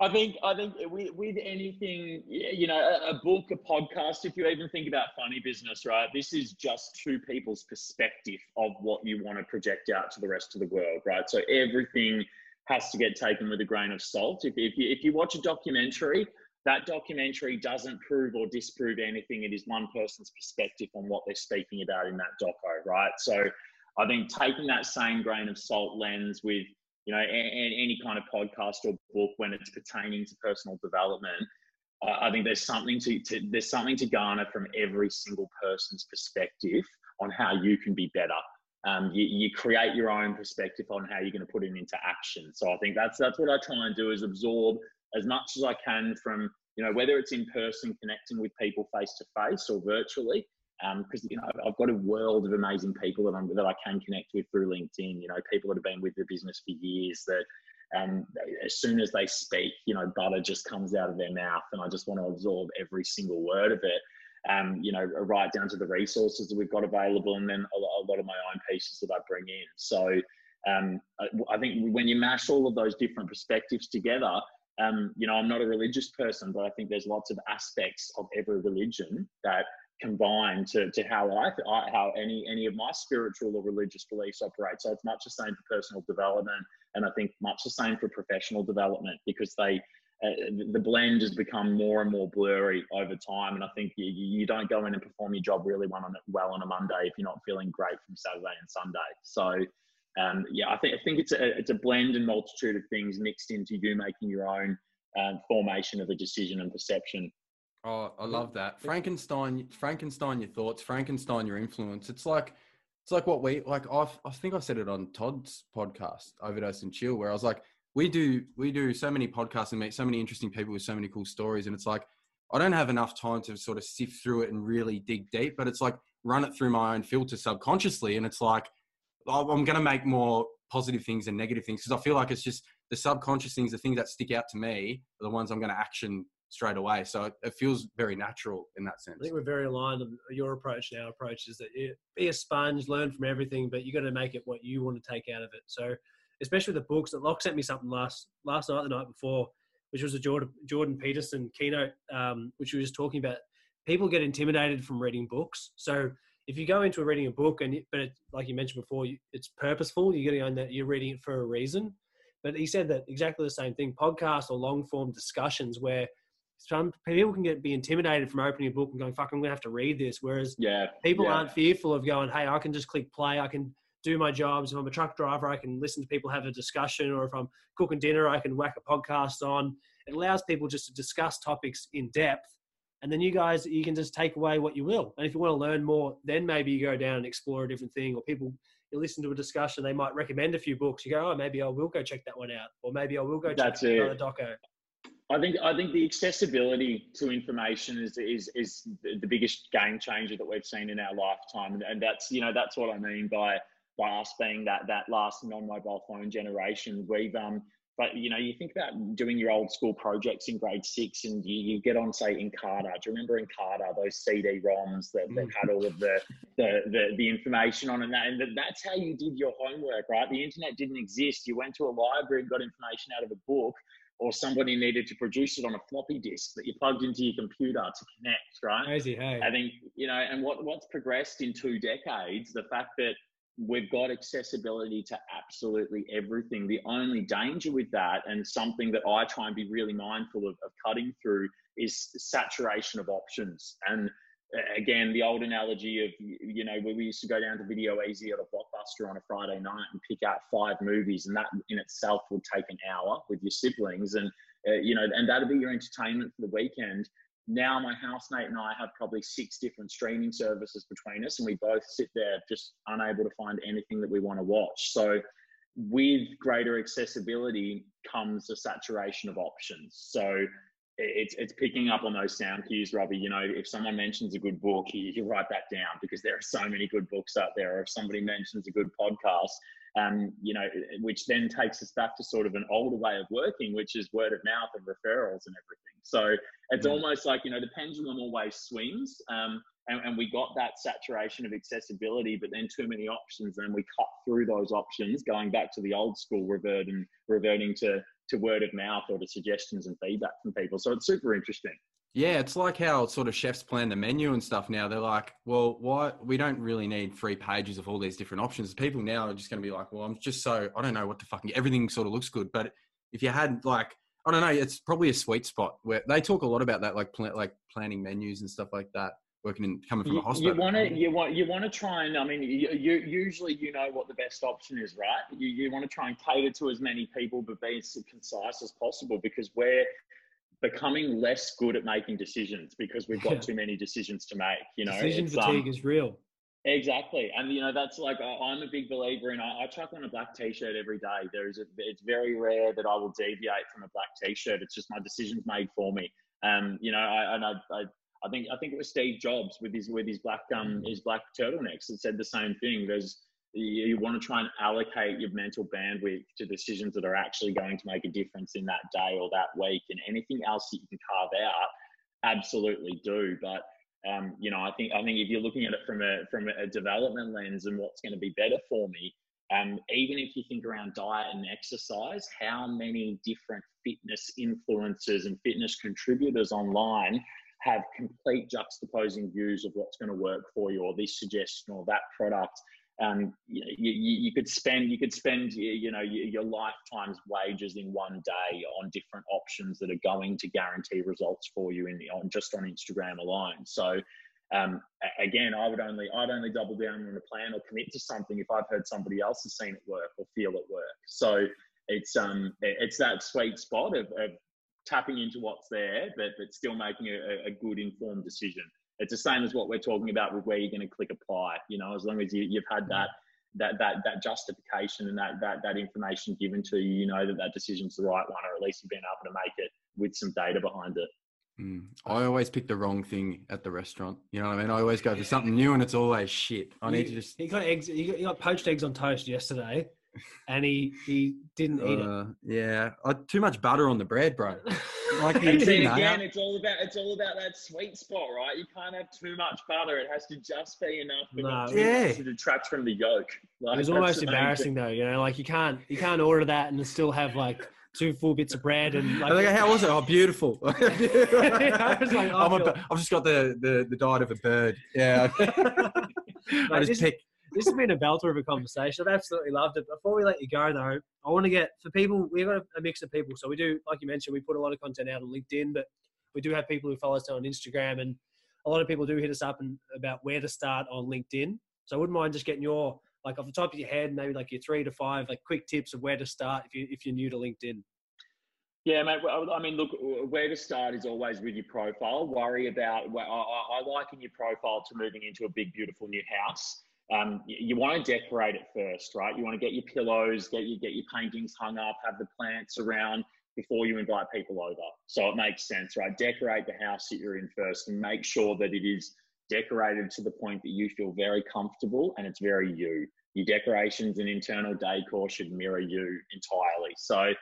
I think I think with, with anything, you know, a, a, book, a podcast, if you even think about funny business, right? This is just two people's perspective of what you want to project out to the rest of the world, right? So everything has to get taken with a grain of salt. If, if, you, if you watch a documentary, that documentary doesn't prove or disprove anything. It is one person's perspective on what they're speaking about in that doco, right? So I think taking that same grain of salt lens with, you know, any kind of podcast or book when it's pertaining to personal development, I think there's something to, to there's something to garner from every single person's perspective on how you can be better um, you, you, create your own perspective on how you're going to put it into action. So I think that's that's what I try and do is absorb as much as I can from you know whether it's in person connecting with people face to face or virtually. Because um, you know I've got a world of amazing people that I'm that I can connect with through LinkedIn. You know people that have been with the business for years that and as soon as they speak, you know, butter just comes out of their mouth, and I just want to absorb every single word of it um, you know, right down to the resources that we've got available, and then a lot of my own pieces that I bring in. So um, I, I, think when you mash all of those different perspectives together, um, you know, I'm not a religious person, but I think there's lots of aspects of every religion that combine to, to how I, how any any of my spiritual or religious beliefs operate. So it's much the same for personal development, and I think much the same for professional development because they uh, the blend has become more and more blurry over time. And I think you, you don't go in and perform your job really well on, well on a Monday if you're not feeling great from Saturday and Sunday. So, um, yeah, I think I think it's a it's a blend and multitude of things mixed into you making your own um, formation of a decision and perception. Oh, I love that Frankenstein. Frankenstein, your thoughts. Frankenstein, your influence. It's like it's like what we like. i I think I said it on Todd's podcast, Overdose and Chill, where I was like we do we do so many podcasts and meet so many interesting people with so many cool stories and it's like i don't have enough time to sort of sift through it and really dig deep but it's like run it through my own filter subconsciously and it's like i'm going to make more positive things and negative things because i feel like it's just the subconscious things the things that stick out to me are the ones i'm going to action straight away so it, it feels very natural in that sense i think we're very aligned on your approach and our approach is that you be a sponge learn from everything but you got to make it what you want to take out of it so especially with the books. That Locke sent me something last last night, the night before, which was a Jordan Jordan Peterson keynote, um, which we was talking about. People get intimidated from reading books, so if you go into reading a book and but it, like you mentioned before, you, it's purposeful. You're getting on that you're reading it for a reason. But he said that exactly the same thing. Podcasts or long form discussions where some people can get be intimidated from opening a book and going, "Fuck, I'm gonna have to read this." Whereas Yeah. people yeah. aren't fearful of going, "Hey, I can just click play. I can do my jobs. If I'm a truck driver, I can listen to people have a discussion, or if I'm cooking dinner, I can whack a podcast on." It allows people just to discuss topics in depth, and then you guys you can just take away what you will. And if you want to learn more, then maybe you go down and explore a different thing, or people. You listen to a discussion, they might recommend a few books. You go, oh, maybe I will go check that one out, or maybe I will go check That's another doco. I think I think the accessibility to information is is is the biggest game changer that we've seen in our lifetime, and, and that's you know that's what I mean by by us being that that last non-mobile phone generation. We've um, but you know you think about doing your old school projects in grade six, and you, you get on say Encarta. Do you remember Encarta? Those CD-ROMs that, that had all of the the, the the information on it, and, that, and that's how you did your homework, right? The internet didn't exist. You went to a library and got information out of a book or somebody needed to produce it on a floppy disk that you plugged into your computer to connect, right? Crazy, hey. I think, you know, and what, what's progressed in two decades, the fact that we've got accessibility to absolutely everything. The only danger with that, and something that I try and be really mindful of, of cutting through, is saturation of options. And uh, again, the old analogy of, you know, where we used to go down to Video Ezy at a blockbuster on a Friday night and pick out five movies, and that in itself would take an hour with your siblings. And, uh, you know, and that'd be your entertainment for the weekend now my housemate and I have probably six different streaming services between us, and we both sit there just unable to find anything that we want to watch. So, with greater accessibility comes a saturation of options. So, it's it's picking up on those sound cues, Robbie. You know, if someone mentions a good book, you, you write that down because there are so many good books out there. Or if somebody mentions a good podcast, um, you know, which then takes us back to sort of an older way of working, which is word of mouth and referrals and everything. So it's Mm. almost like you know the pendulum always swings, um, and, and we got that saturation of accessibility, but then too many options, and we cut through those options, going back to the old school revert and reverting to to word of mouth or to suggestions and feedback from people. So it's super interesting. Yeah, it's like how sort of chefs plan the menu and stuff now. They're like, well, why we don't really need three pages of all these different options. People now are just going to be like, well, I'm just so I don't know what to fucking everything sort of looks good. But if you had like I don't know, it's probably a sweet spot where they talk a lot about that, like pl- like planning menus and stuff like that. Working in coming from a hospital. you want to you want you want to try and I mean you, you usually you know what the best option is, right? You you want to try and cater to as many people, but be as concise as possible because we're becoming less good at making decisions because we've got too many decisions to make. You know, Decision fatigue um, is real. Exactly, and you know that's like I'm a big believer in. I, I chuck on a black t-shirt every day. There is a, it's very rare that I will deviate from a black t-shirt. It's just my decisions made for me. Um, you know, I and I, I, I think I think it was Steve Jobs with his with his black um his black turtlenecks that said the same thing. There's you, want to try and allocate your mental bandwidth to decisions that are actually going to make a difference in that day or that week, and anything else that you can carve out, absolutely do. But um, you know, I think I think if you're looking at it from a from a development lens and what's going to be better for me, um, even if you think around diet and exercise, how many different fitness influencers and fitness contributors online have complete juxtaposing views of what's going to work for you, or this suggestion, or that product. Um, you, you, could spend you could spend you know your, your lifetime's wages in one day on different options that are going to guarantee results for you in the, on just on Instagram alone. So um, again, I would only I'd only double down on a plan or commit to something if I've heard somebody else has seen it work or feel it work. So it's um it's that sweet spot of, of tapping into what's there, but but still making a, a good informed decision. It's the same as what we're talking about with where you're going to click apply. You know, as long as you, you've had that that that that justification and that that that information given to you, you know that that decision's the right one, or at least you've been able to make it with some data behind it. Mm. I always pick the wrong thing at the restaurant. You know what I mean? I always go for something new, and it's always shit. I need to just. He got eggs. He got, he got poached eggs on toast yesterday, and he he didn't eat Uh, yeah, I, too much butter on the bread, bro. Like And you see, again, it's all about it's all about that sweet spot, right? You can't have too much butter; it has to just be enough, but No. too Yeah. to detract from the yolk. Like, it was almost embarrassing though. You know, like you can't you can't order that and still have like two full bits of bread and I like. how was it? Oh, beautiful. I was like, I I'm a, feel- I've just got the, the, the diet of a bird. Yeah. I just this- pick. This has been a belter of a conversation. I've absolutely loved it. Before we let you go, though, I want to get for people. We've got a mix of people. So we do, like you mentioned, we put a lot of content out on LinkedIn, but we do have people who follow us on Instagram, and a lot of people do hit us up and about where to start on LinkedIn. So I wouldn't mind just getting your like off the top of your head, maybe like your three to five like quick tips of where to start if you if you're new to LinkedIn. Yeah, mate. I mean, look, where to start is always with your profile. Worry about. I, I liken your profile to moving into a big, beautiful new house. Um, you, you want to decorate it first, right? You want to get your pillows, get your get your paintings hung up, have the plants around before you invite people over. So it makes sense, right? Decorate the house that you're in first, and make sure that it is decorated to the point that you feel very comfortable and it's very you. Your decorations and internal decor should mirror you entirely. So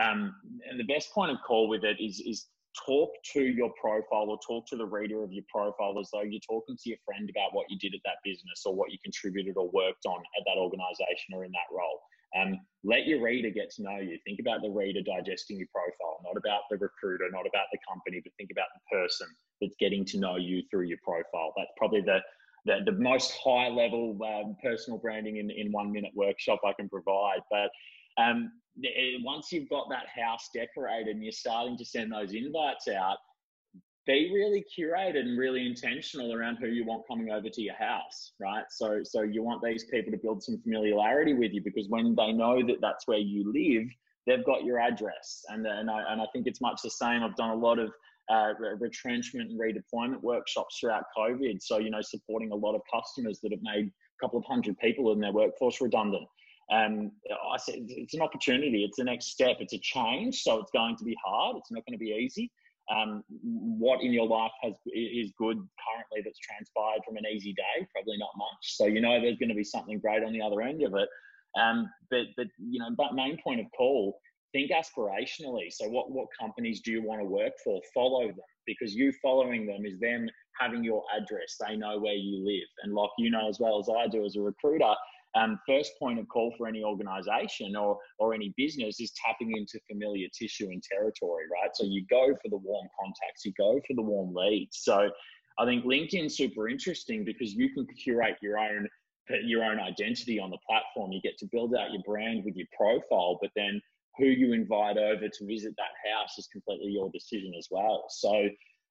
um, and the best point of call with it is is talk to your profile or talk to the reader of your profile as though you're talking to your friend about what you did at that business or what you contributed or worked on at that organization or in that role. Um, let your reader get to know you. Think about the reader digesting your profile, not about the recruiter, not about the company, but think about the person that's getting to know you through your profile. That's probably the the, the most high level um, personal branding in, in one minute workshop I can provide. But um, once you've got that house decorated and you're starting to send those invites out, be really curated and really intentional around who you want coming over to your house, right? So, so you want these people to build some familiarity with you because when they know that that's where you live, they've got your address. And and I, and I think it's much the same. I've done a lot of uh, retrenchment and redeployment workshops throughout COVID. So, you know, supporting a lot of customers that have made a couple of hundred people in their workforce redundant. Um, I said it's an opportunity. It's the next step. It's a change, so it's going to be hard. It's not going to be easy. Um, what in your life has is good currently that's transpired from an easy day? Probably not much. So you know there's going to be something great on the other end of it. Um, but but you know, but main point of call, think aspirationally. So what what companies do you want to work for? Follow them because you following them is them having your address. They know where you live, and like you know as well as I do as a recruiter um, first point of call for any organization or, or any business is tapping into familiar tissue and territory, right? So you go for the warm contacts, you go for the warm leads. So I think LinkedIn's super interesting because you can curate your own your own identity on the platform. You get to build out your brand with your profile, but then who you invite over to visit that house is completely your decision as well. So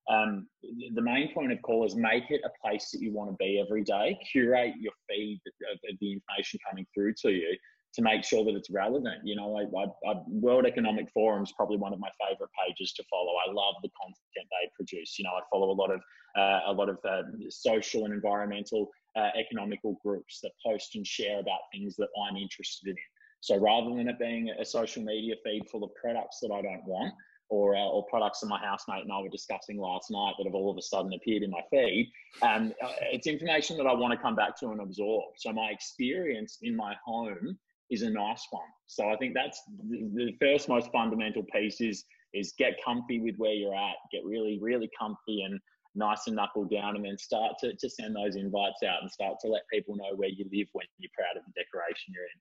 um, the main point of call is make it a place that you want to be every day. Curate your feed of, of the information coming through to you to make sure that it's relevant. You know, I, I, I, World Economic Forum is probably one of my favorite pages to follow. I love the content they produce. You know, I follow a lot of uh, a lot of uh, social and environmental uh, economical groups that post and share about things that I'm interested in. So rather than it being a social media feed full of products that I don't want, or, uh, or products that my housemate and I were discussing last night that have all of a sudden appeared in my feed. Um, it's information that I want to come back to and absorb. So my experience in my home is a nice one. So I think that's the, the first most fundamental piece is is get comfy with where you're at, get really really comfy and nice and knuckle down, and then start to, to send those invites out and start to let people know where you live when you're proud of the decoration you're in.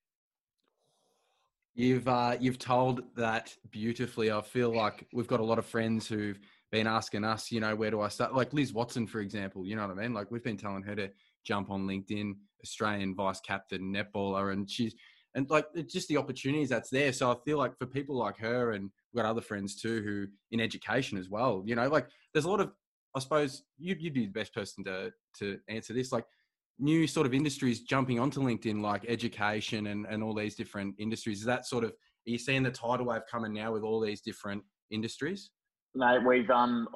You've uh, you've told that beautifully. I feel like we've got a lot of friends who've been asking us, you know, where do I start? Like Liz Watson, for example. You know what I mean? Like we've been telling her to jump on LinkedIn, Australian vice captain netballer, and she's and like just the opportunities that's there. So I feel like for people like her, and we've got other friends too who in education as well. You know, like there's a lot of I suppose you'd, you'd be the best person to to answer this. Like new sort of industries jumping onto LinkedIn, like education and, and all these different industries? Is that sort of, are you seeing the tidal wave coming now with all these different industries? Mate, we've um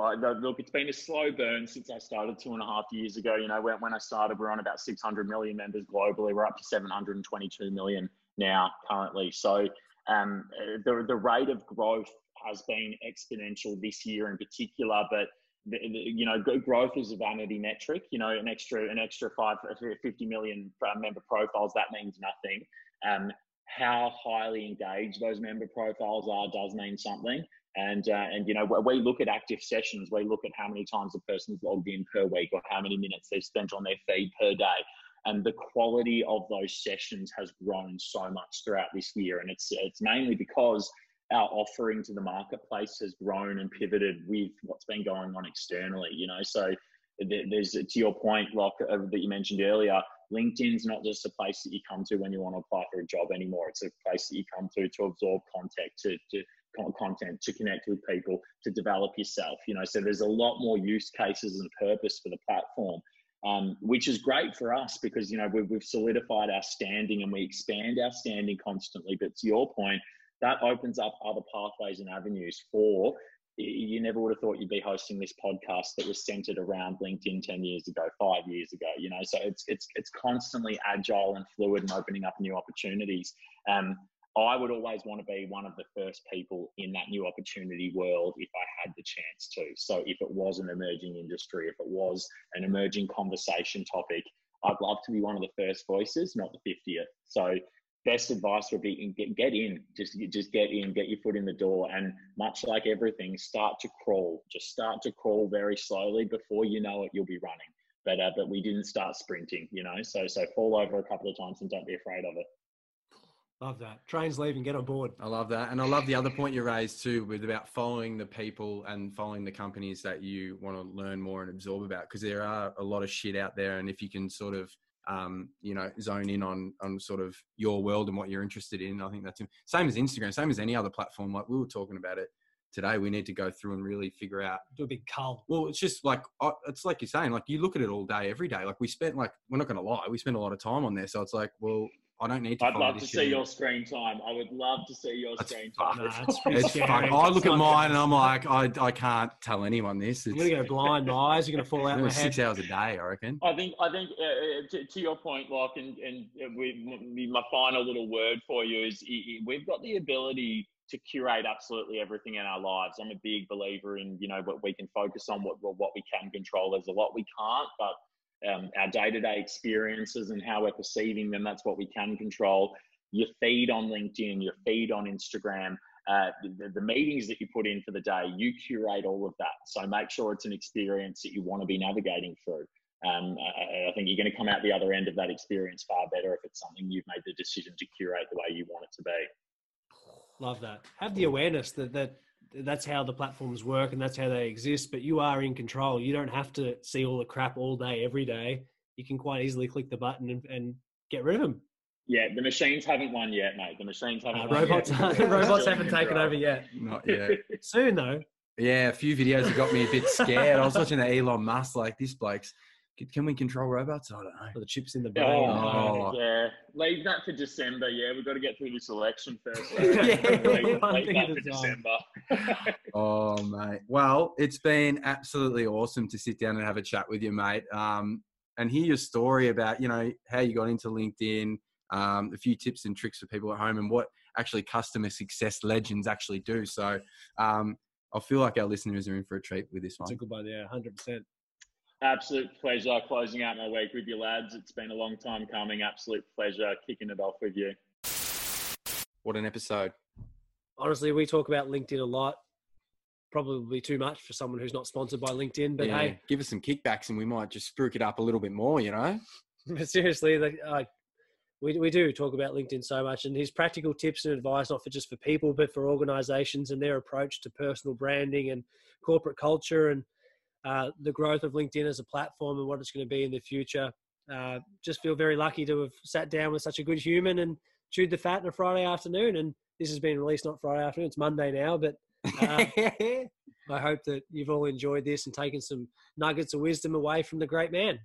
look, it's been a slow burn since I started two and a half years ago. You know, when, when I started, we are on about 600 million members globally. We're up to 722 million now currently. So um, the the rate of growth has been exponential this year in particular, but you know, growth is a vanity metric. You know, an extra an extra five, 50 million uh, member profiles that means nothing. Um, how highly engaged those member profiles are does mean something. And uh, and you know, we look at active sessions. We look at how many times a person's logged in per week, or how many minutes they've spent on their feed per day. And the quality of those sessions has grown so much throughout this year, and it's it's mainly because our offering to the marketplace has grown and pivoted with what's been going on externally. You know, so there's to your point, like uh, that you mentioned earlier, LinkedIn's not just a place that you come to when you want to apply for a job anymore. It's a place that you come to to absorb content, to, to content, to connect with people, to develop yourself. You know, so there's a lot more use cases and purpose for the platform. Um, which is great for us because you know we've, we've solidified our standing and we expand our standing constantly. But to your point, that opens up other pathways and avenues for you never would have thought you'd be hosting this podcast that was centered around LinkedIn 10 years ago, five years ago, you know, so it's, it's, it's constantly agile and fluid and opening up new opportunities. Um, I would always want to be one of the first people in that new opportunity world if I had the chance to. So if it was an emerging industry, if it was an emerging conversation topic, I'd love to be one of the first voices, not the 50th. So best advice would be get, get in just just get in get your foot in the door and much like everything start to crawl just start to crawl very slowly before you know it you'll be running but uh, but we didn't start sprinting you know so so fall over a couple of times and don't be afraid of it Love that. Trains leaving, get on board. I love that. And I love the other point you raised too with about following the people and following the companies that you want to learn more and absorb about because there are a lot of shit out there. And if you can sort of um, you know, zone in on on sort of your world and what you're interested in. I think that's same as Instagram, same as any other platform. Like we were talking about it today. We need to go through and really figure out. Do a big cull. Well, it's just like it's like you're saying. Like you look at it all day, every day. Like we spent like we're not going to lie, we spend a lot of time on there. So it's like, well, I don't need to. I'd love to see your screen time. I would love to see your That's screen time. Nah, it's fun. I look at mine and I'm like, I, I can't tell anyone this. It's, I'm gonna go blind. My eyes are gonna fall out my Six hours a day, I reckon. I think. I think uh, uh to, to, your point, Locke, and, and uh, we, my final little word for you is we've got the ability to curate absolutely everything in our lives. I'm a big believer in you know what we can focus on, what what we can control. There's a lot we can't, but um, our day-to-day experiences and how we're perceiving them that's what we can control. Your feed on linkedin your feed on instagram uh, the, the, meetings that you put in for the day you curate all of that. So make sure it's an experience that you want to be navigating through. Um, I, I, think you're going to come out the other end of that experience far better if it's something you've made the decision to curate the way you want it to be. Love that. Have the awareness that that that's how the platforms work and that's how they exist but you are in control. You don't have to see all the crap all day every day. You can quite easily click the button and, and get rid of them yeah the machines haven't won yet mate. The machines haven't uh, robots robots haven't taken over yet. Not yet. Soon though. Yeah a few videos have got me a bit scared. I was watching the elon musk like this bloke's can we control robots? I don't know. Or the chips in the brain. Oh, oh. Yeah, leave that for December. Yeah, we've got to get through this election first. yeah, leave, leave that for December. oh, mate. Well, it's been absolutely awesome to sit down and have a chat with you, mate. Um, and hear your story about you know how you got into LinkedIn, um, a few tips and tricks for people at home, and what actually customer success legends actually do. So. Um, I feel like our listeners are in for a treat with this one. It's a good one, yeah, hundred percent. Absolute pleasure closing out my week with you, lads. It's been a long time coming. Absolute pleasure kicking it off with you. What an episode. Honestly, we talk about LinkedIn a lot. Probably too much for someone who's not sponsored by LinkedIn, but yeah, hey, give us some kickbacks and we might just spruik it up a little bit more, you know? But seriously, like, uh, we, we do talk about LinkedIn so much and his practical tips and advice, not for just for people, but for organizations and their approach to personal branding and corporate culture and uh, the growth of LinkedIn as a platform and what it's going to be in the future. Uh, just feel very lucky to have sat down with such a good human and chewed the fat on a Friday afternoon. And this has been released not Friday afternoon; it's Monday now. But uh, I hope that you've all enjoyed this and taken some nuggets of wisdom away from the great man.